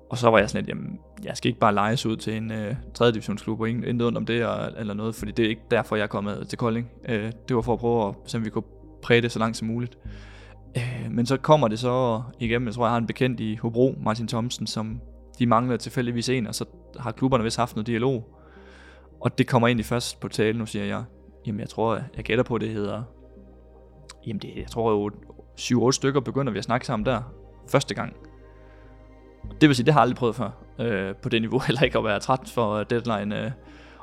Og så var jeg sådan lidt, jamen, jeg skal ikke bare lejes ud til en øh, 3. divisionsklub, og intet ondt om det, og, eller noget, fordi det er ikke derfor, jeg er kommet til Kolding. Øh, det var for at prøve at se, om vi kunne præge det så langt som muligt. Øh, men så kommer det så igennem, jeg tror, jeg har en bekendt i Hobro, Martin Thomsen, som de mangler tilfældigvis en, og så har klubberne vist haft noget dialog. Og det kommer egentlig først på tale, nu siger jeg, jamen jeg tror, jeg gætter på, det hedder, jamen det, jeg tror jo 7-8 stykker begynder vi at snakke sammen der, første gang. Det vil sige, det har jeg aldrig prøvet før, øh, på det niveau, heller ikke at være træt for øh, deadline. Øh.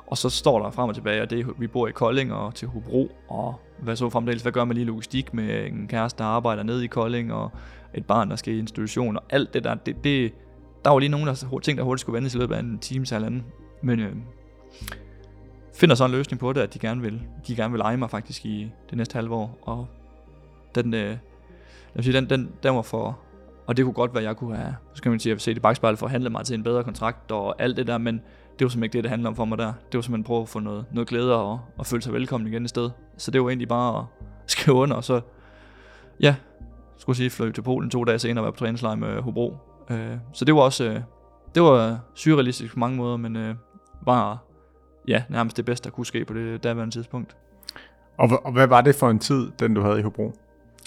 Og så står der frem og tilbage, og det, vi bor i Kolding og til Hobro, og hvad så fremdeles, hvad gør man lige logistik med en kæreste, der arbejder nede i Kolding, og et barn, der skal i institution, og alt det der, det, det, der var lige nogle der, ting, der hurtigt skulle vendes i løbet af en time til anden. Men øh, finder så en løsning på det, at de gerne vil, de gerne vil lege mig faktisk i det næste halve år. Og den, øh, os sige, den, den, den var for, og det kunne godt være, at jeg kunne have, så kan man sige, at se det bagspejl for at handle mig til en bedre kontrakt og alt det der, men det var simpelthen ikke det, det handler om for mig der. Det var simpelthen prøve at få noget, noget glæde og, og føle sig velkommen igen i sted. Så det var egentlig bare at skrive under, og så, ja, skulle sige, fløj til Polen to dage senere og være på træningslejr med Hobro. Øh, så det var også, øh, det var surrealistisk på mange måder, men øh, var ja, nærmest det bedste, der kunne ske på det daværende tidspunkt. Og, og hvad var det for en tid, den du havde i Hobro?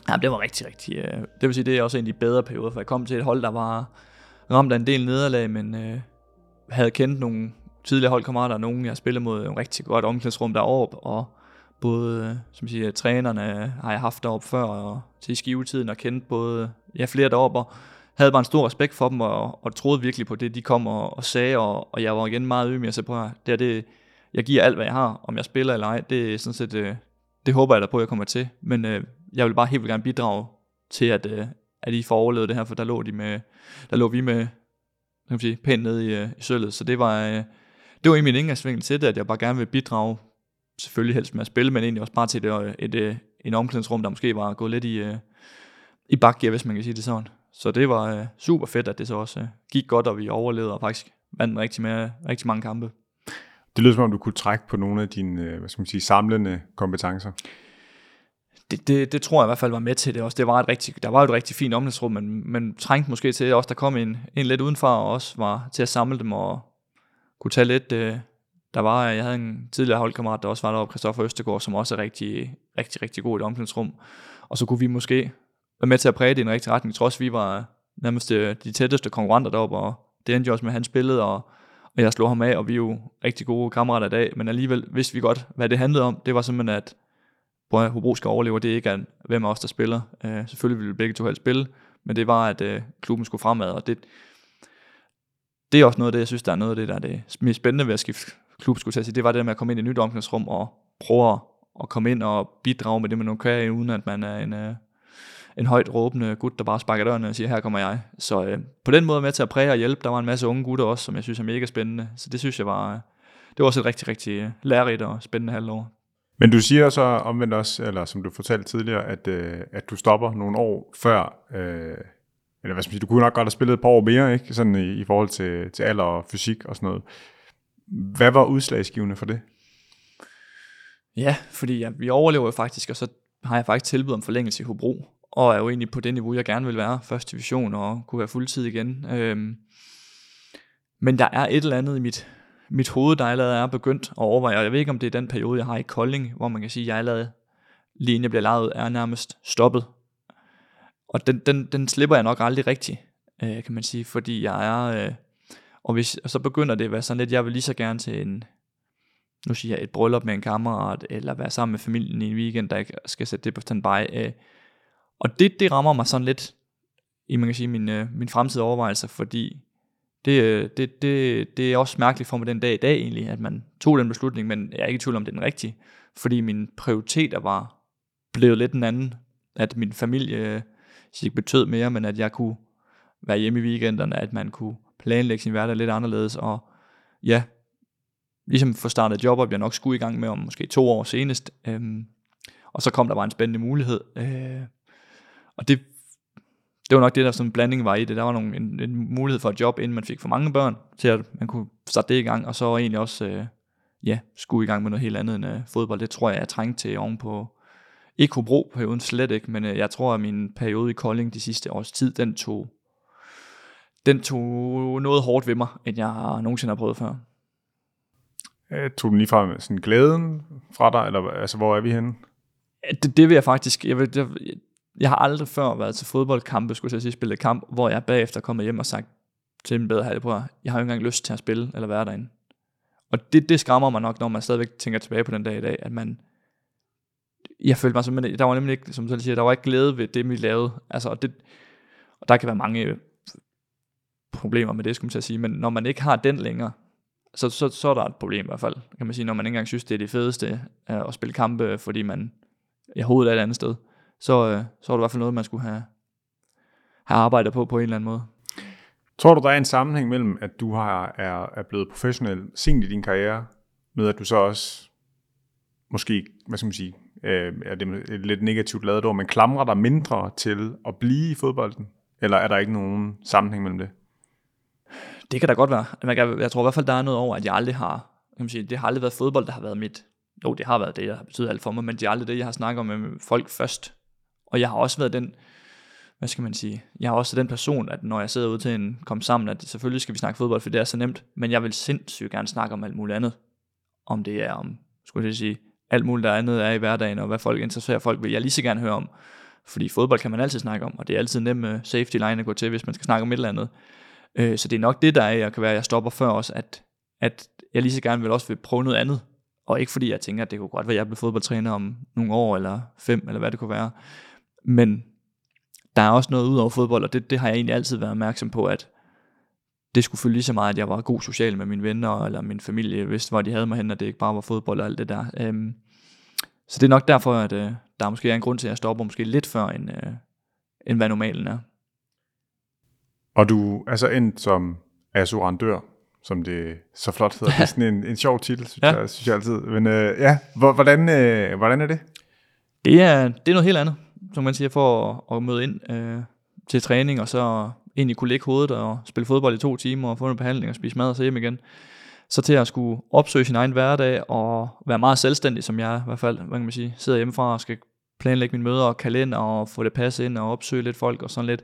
Ja, det var rigtig, rigtig... Øh, det vil sige, det er også en af de bedre perioder, for jeg kom til et hold, der var ramt af en del nederlag, men øh, havde kendt nogle tidligere holdkammerater, nogen jeg spillede mod en rigtig godt omklædningsrum deroppe, og både, som siger, trænerne har jeg haft deroppe før, og til skivetiden, og kendt både, ja, flere deroppe, og havde bare en stor respekt for dem, og, og troede virkelig på det, de kom og, og sagde, og, og jeg var igen meget ydmyg at sagde, på her. Det er det, jeg giver alt, hvad jeg har, om jeg spiller eller ej, det er sådan set, øh, det håber jeg da på, at jeg kommer til, men øh, jeg vil bare helt vildt gerne bidrage til, at, øh, at I får overlevet det her, for der lå, de med, der lå vi med, kan man sige, pænt nede i, øh, i sølvet, så det var, øh, det var i min indgangsvinkel til det, at jeg bare gerne vil bidrage, selvfølgelig helst med at spille, men egentlig også bare til det, et, øh, et, øh, en omklædningsrum, der måske var gået lidt i, øh, i bakgear, hvis man kan sige det sådan. Så det var øh, super fedt, at det så også øh, gik godt, og vi overlevede og faktisk vandt rigtig, med, rigtig mange kampe. Det lyder som om, du kunne trække på nogle af dine øh, hvad skal man sige, samlende kompetencer. Det, det, det, tror jeg i hvert fald var med til det også. Det var et rigtig, der var jo et rigtig fint omklædningsrum, men, men trængte måske til også, der kom en, en lidt udenfor og også var til at samle dem og kunne tage lidt... Øh, der var, jeg havde en tidligere holdkammerat, der også var deroppe, Christoffer Østegård, som også er rigtig, rigtig, rigtig god i et omklædningsrum. Og så kunne vi måske være med til at præge det i en rigtig retning, trods vi var nærmest øh, de tætteste konkurrenter deroppe, og det endte jo også med, at han spillede, og, og jeg slog ham af, og vi er jo rigtig gode kammerater i dag, men alligevel vidste vi godt, hvad det handlede om. Det var simpelthen, at hvor Hobro skal overleve, det er ikke, at hvem af os, der spiller. Uh, selvfølgelig ville vi begge to helst spille, men det var, at uh, klubben skulle fremad, og det, det er også noget af det, jeg synes, der er noget af det, der er det mest spændende ved at skifte klub, skulle jeg sige. Det var det med at komme ind i et nyt omklædningsrum og prøve at komme ind og bidrage med det, man nu kan, uden at man er en, uh, en højt råbende gut, der bare sparker døren og siger, her kommer jeg. Så uh, på den måde med til at præge og hjælpe, der var en masse unge gutter også, som jeg synes er mega spændende. Så det synes jeg var, uh, det var også et rigtig, rigtig lærerigt og spændende halvår. Men du siger så omvendt også, eller som du fortalte tidligere, at, øh, at du stopper nogle år før, øh, eller hvad skal man sige, du kunne nok godt have spillet et par år mere, ikke? Sådan i, i forhold til, til alder og fysik og sådan noget. Hvad var udslagsgivende for det? Ja, fordi ja, vi overlever jo faktisk, og så har jeg faktisk tilbudt om forlængelse i Hobro, og er jo egentlig på det niveau, jeg gerne vil være, første division, og kunne være fuldtid igen. Øhm, men der er et eller andet i mit, mit hoved, der allerede er begyndt at overveje, og jeg ved ikke, om det er den periode, jeg har i Kolding, hvor man kan sige, at jeg allerede, lige inden jeg bliver lavet, er nærmest stoppet. Og den, den, den slipper jeg nok aldrig rigtigt, øh, kan man sige, fordi jeg er... Øh, og, hvis, og så begynder det at være sådan lidt, jeg vil lige så gerne til en, nu siger jeg, et bryllup med en kammerat, eller være sammen med familien i en weekend, der ikke skal sætte det på standby. Øh, og det, det rammer mig sådan lidt, i man kan sige, min, øh, min fremtidige overvejelser, fordi det, øh, det, det, det er også mærkeligt for mig den dag i dag egentlig, at man tog den beslutning, men jeg er ikke i tvivl om, det er den rigtige, fordi mine prioriteter var blevet lidt en anden, at min familie øh, ikke betød mere, men at jeg kunne være hjemme i weekenderne, at man kunne planlægge sin hverdag lidt anderledes, og ja, ligesom få startet job, jeg nok skulle i gang med om måske to år senest, øhm, og så kom der bare en spændende mulighed, øh, og det, det var nok det, der som blanding var i det. Der var nogle, en, en mulighed for et job, inden man fik for mange børn, til at man kunne starte det i gang, og så egentlig også, øh, ja, skulle i gang med noget helt andet end øh, fodbold. Det tror jeg, jeg trængte til oven på, ikke Hobro-perioden slet ikke, men øh, jeg tror, at min periode i Kolding de sidste års tid, den tog, den tog noget hårdt ved mig, end jeg nogensinde har prøvet før. Øh, tog den lige fra sådan glæden fra dig, eller altså, hvor er vi henne? Det, det vil jeg faktisk, jeg, vil, jeg, jeg har aldrig før været til fodboldkampe, skulle jeg sige, spillet kamp, hvor jeg bagefter er kommet hjem og sagt til min bedre halvbror, jeg har jo ikke engang lyst til at spille eller være derinde. Og det, det skræmmer mig nok, når man stadigvæk tænker tilbage på den dag i dag, at man, jeg følte mig simpelthen, der var nemlig ikke, som du siger, der var ikke glæde ved det, vi lavede. Altså, og, det, og der kan være mange øh, problemer med det, skulle man sige, men når man ikke har den længere, så, så, så er der et problem i hvert fald, kan man sige, når man ikke engang synes, det er det fedeste øh, at spille kampe, fordi man i hovedet er et andet sted så, øh, så var det i hvert fald noget, man skulle have, have arbejdet på på en eller anden måde. Tror du, der er en sammenhæng mellem, at du har, er, er blevet professionel sent i din karriere, med at du så også, måske, hvad skal man sige, øh, er det et lidt negativt lavet ord, men klamrer dig mindre til at blive i fodbolden? Eller er der ikke nogen sammenhæng mellem det? Det kan da godt være. Jeg tror i hvert fald, der er noget over, at jeg aldrig har, kan man sige, det har aldrig været fodbold, der har været mit, jo, det har været det, der har betydet alt for mig, men det er aldrig det, jeg har snakket om med folk først. Og jeg har også været den, hvad skal man sige, jeg har også den person, at når jeg sidder ude til en kom sammen, at selvfølgelig skal vi snakke fodbold, for det er så nemt, men jeg vil sindssygt gerne snakke om alt muligt andet. Om det er om, skulle jeg sige, alt muligt der andet er i hverdagen, og hvad folk interesserer folk, vil jeg lige så gerne høre om. Fordi fodbold kan man altid snakke om, og det er altid nemt med safety line at gå til, hvis man skal snakke om et eller andet. Øh, så det er nok det, der er, jeg kan være, at jeg stopper før også, at, at jeg lige så gerne vil også vil prøve noget andet. Og ikke fordi jeg tænker, at det kunne godt være, at jeg bliver fodboldtræner om nogle år, eller fem, eller hvad det kunne være. Men der er også noget ud over fodbold, og det, det har jeg egentlig altid været opmærksom på, at det skulle følge lige så meget, at jeg var god social med mine venner, eller min familie vidste, hvor de havde mig hen, og det ikke bare var fodbold og alt det der. Øhm, så det er nok derfor, at øh, der måske er en grund til, at jeg stopper måske lidt før, end, øh, end hvad normalen er. Og du er så endt som assurandør, som det så flot hedder. Det er sådan en, en sjov titel, synes, ja. jeg, synes jeg altid. Men øh, ja, hvordan, øh, hvordan er det? Det er, det er noget helt andet som man siger, for at, at møde ind øh, til træning, og så egentlig kunne lægge hovedet og spille fodbold i to timer, og få en behandling og spise mad og så hjem igen. Så til at skulle opsøge sin egen hverdag og være meget selvstændig, som jeg i hvert fald, hvad kan man sige, sidder hjemmefra og skal planlægge mine møder og kalender og få det passet ind og opsøge lidt folk og sådan lidt.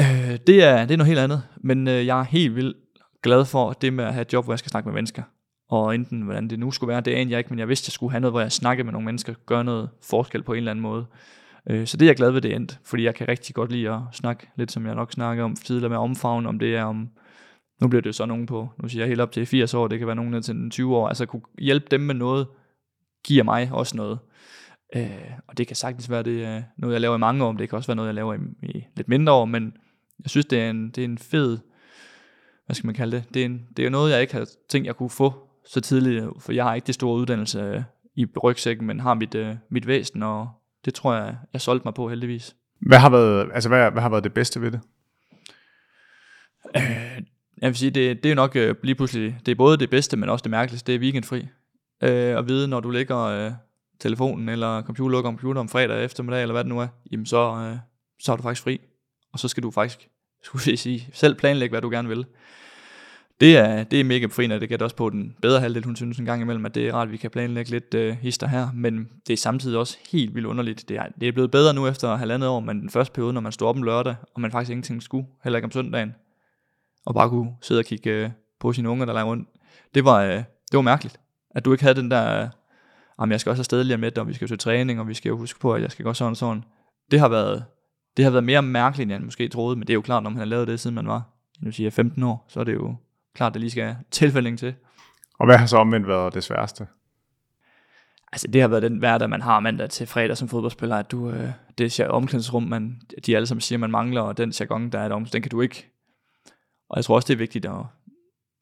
Øh, det, er, det er noget helt andet, men øh, jeg er helt vildt glad for det med at have et job, hvor jeg skal snakke med mennesker. Og enten hvordan det nu skulle være, det anede jeg ikke, men jeg vidste, at jeg skulle have noget, hvor jeg snakkede med nogle mennesker, gøre noget forskel på en eller anden måde. Øh, så det er jeg glad ved, det endte, fordi jeg kan rigtig godt lide at snakke, lidt som jeg nok snakkede om tidligere med omfavn, om det er om, nu bliver det jo så nogen på, nu siger jeg helt op til 80 år, det kan være nogen ned til 20 år, altså kunne hjælpe dem med noget, giver mig også noget. Øh, og det kan sagtens være, det er noget, jeg laver i mange år, men det kan også være noget, jeg laver i, i lidt mindre år, men jeg synes, det er en, det er en fed, hvad skal man kalde det, det er, en, det er noget, jeg ikke har tænkt, jeg kunne få så tidligt, for jeg har ikke det store uddannelse øh, i rygsækken, men har mit, øh, mit væsen, og det tror jeg, jeg solgte mig på heldigvis. Hvad har været, altså hvad, hvad har været det bedste ved det? Øh, jeg vil sige, det, det er nok øh, lige pludselig, det er både det bedste, men også det mærkeligste, det er weekendfri. Øh, at vide, når du ligger øh, telefonen eller computer, lukker computer om fredag eftermiddag, eller hvad det nu er, jamen så, øh, så er du faktisk fri. Og så skal du faktisk, skulle jeg sige, selv planlægge, hvad du gerne vil. Det er, det er mega befriende, det kan også på den bedre halvdel, hun synes en gang imellem, at det er rart, at vi kan planlægge lidt øh, hister her, men det er samtidig også helt vildt underligt. Det er, det er blevet bedre nu efter halvandet år, men den første periode, når man stod op om lørdag, og man faktisk ingenting skulle, heller ikke om søndagen, og bare kunne sidde og kigge øh, på sine unger, der leger rundt, det var, øh, det var mærkeligt, at du ikke havde den der, øh, jeg skal også afsted lige med og vi skal jo til træning, og vi skal jo huske på, at jeg skal gå sådan og sådan. Det har været, det har været mere mærkeligt, end jeg måske troede, men det er jo klart, når man har lavet det, siden man var, nu siger jeg 15 år, så er det jo klart, det lige skal tilfælding til. Og hvad har så omvendt været det sværeste? Altså det har været den hverdag, man har mandag til fredag som fodboldspiller, at du, øh, det er omklædningsrum, man, de alle sammen siger, man mangler, og den jargon, der er der, den kan du ikke. Og jeg tror også, det er vigtigt at,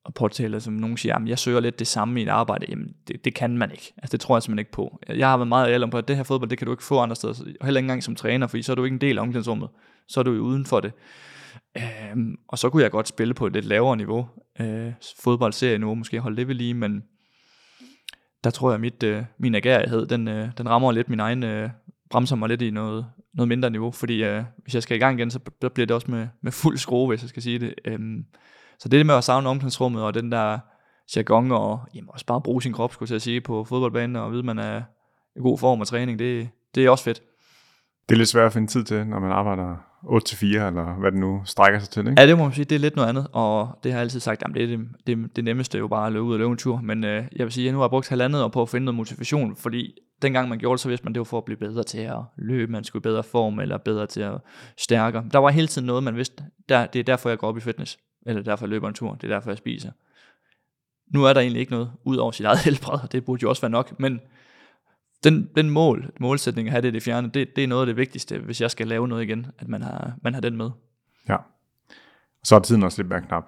at påtale, som nogen siger, at jeg søger lidt det samme i et arbejde. Jamen, det, det kan man ikke. Altså, det tror jeg simpelthen ikke på. Jeg har været meget ærlig om på, at det her fodbold, det kan du ikke få andre steder. Og heller ikke engang som træner, fordi så er du ikke en del af omklædningsrummet. Så er du jo uden for det. Øhm, og så kunne jeg godt spille på et lidt lavere niveau. Øh, fodboldserie nu, måske holde det ved lige, men der tror jeg, at mit, øh, min agerighed, den, øh, den rammer lidt min egen, øh, bremser mig lidt i noget, noget mindre niveau, fordi øh, hvis jeg skal i gang igen, så bliver det også med, med fuld skrue, hvis jeg skal sige det. Øhm, så det med at savne omklædningsrummet, og den der jargon, og jamen, også bare bruge sin krop, skulle jeg sige, på fodboldbanen, og vide, at man er i god form og træning, det, det er også fedt. Det er lidt svært at finde tid til, når man arbejder 8-4, eller hvad det nu strækker sig til, ikke? Ja, det må man sige, det er lidt noget andet, og det har jeg altid sagt, jamen det er det, det, det nemmeste jo bare at løbe ud og løbe en tur, men øh, jeg vil sige, at nu har jeg brugt halvandet år på at finde noget motivation, fordi dengang man gjorde det, så vidste man, det var for at blive bedre til at løbe, man skulle i bedre form, eller bedre til at stærkere. Der var hele tiden noget, man vidste, der, det er derfor, jeg går op i fitness, eller derfor jeg løber en tur, det er derfor, jeg spiser. Nu er der egentlig ikke noget ud over sit eget helbred, det burde jo også være nok, men den, den mål, målsætning at have det i det fjerne, det, det er noget af det vigtigste, hvis jeg skal lave noget igen, at man har, man har den med. Ja. Så er tiden også lidt mere knap.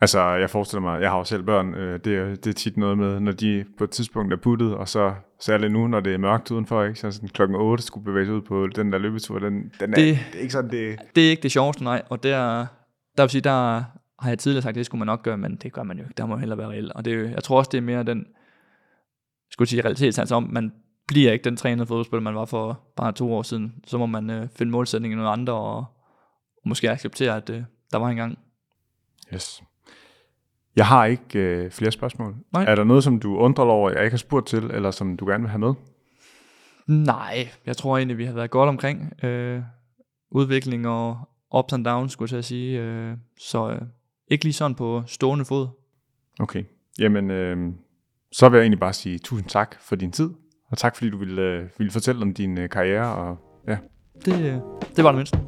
Altså, jeg forestiller mig, jeg har jo selv børn, øh, det, er, det er tit noget med, når de på et tidspunkt er puttet, og så særligt nu, når det er mørkt udenfor, ikke? så sådan klokken 8 skulle bevæge sig ud på den der løbetur, den, den er, det, det er ikke sådan, det... Det er ikke det sjoveste, nej, og der, der vil sige, der har jeg tidligere sagt, det skulle man nok gøre, men det gør man jo ikke, der må heller være reelt, og det, jeg tror også, det er mere den, skulle sige realitet, altså om man bliver ikke den trænede fodboldspiller, man var for bare to år siden. Så må man øh, finde målsætningen i nogle andre, og, og måske acceptere, at øh, der var en gang. Yes. Jeg har ikke øh, flere spørgsmål. Nej. Er der noget, som du undrer over, jeg ikke har spurgt til, eller som du gerne vil have med? Nej, jeg tror egentlig, vi har været godt omkring øh, udvikling og ups and downs, skulle jeg sige. Øh, så øh, ikke lige sådan på stående fod. Okay. Jamen, øh, så vil jeg egentlig bare sige tusind tak for din tid. Og tak fordi du ville, øh, ville fortælle om din øh, karriere. Og, ja. det, øh, det var det mindste.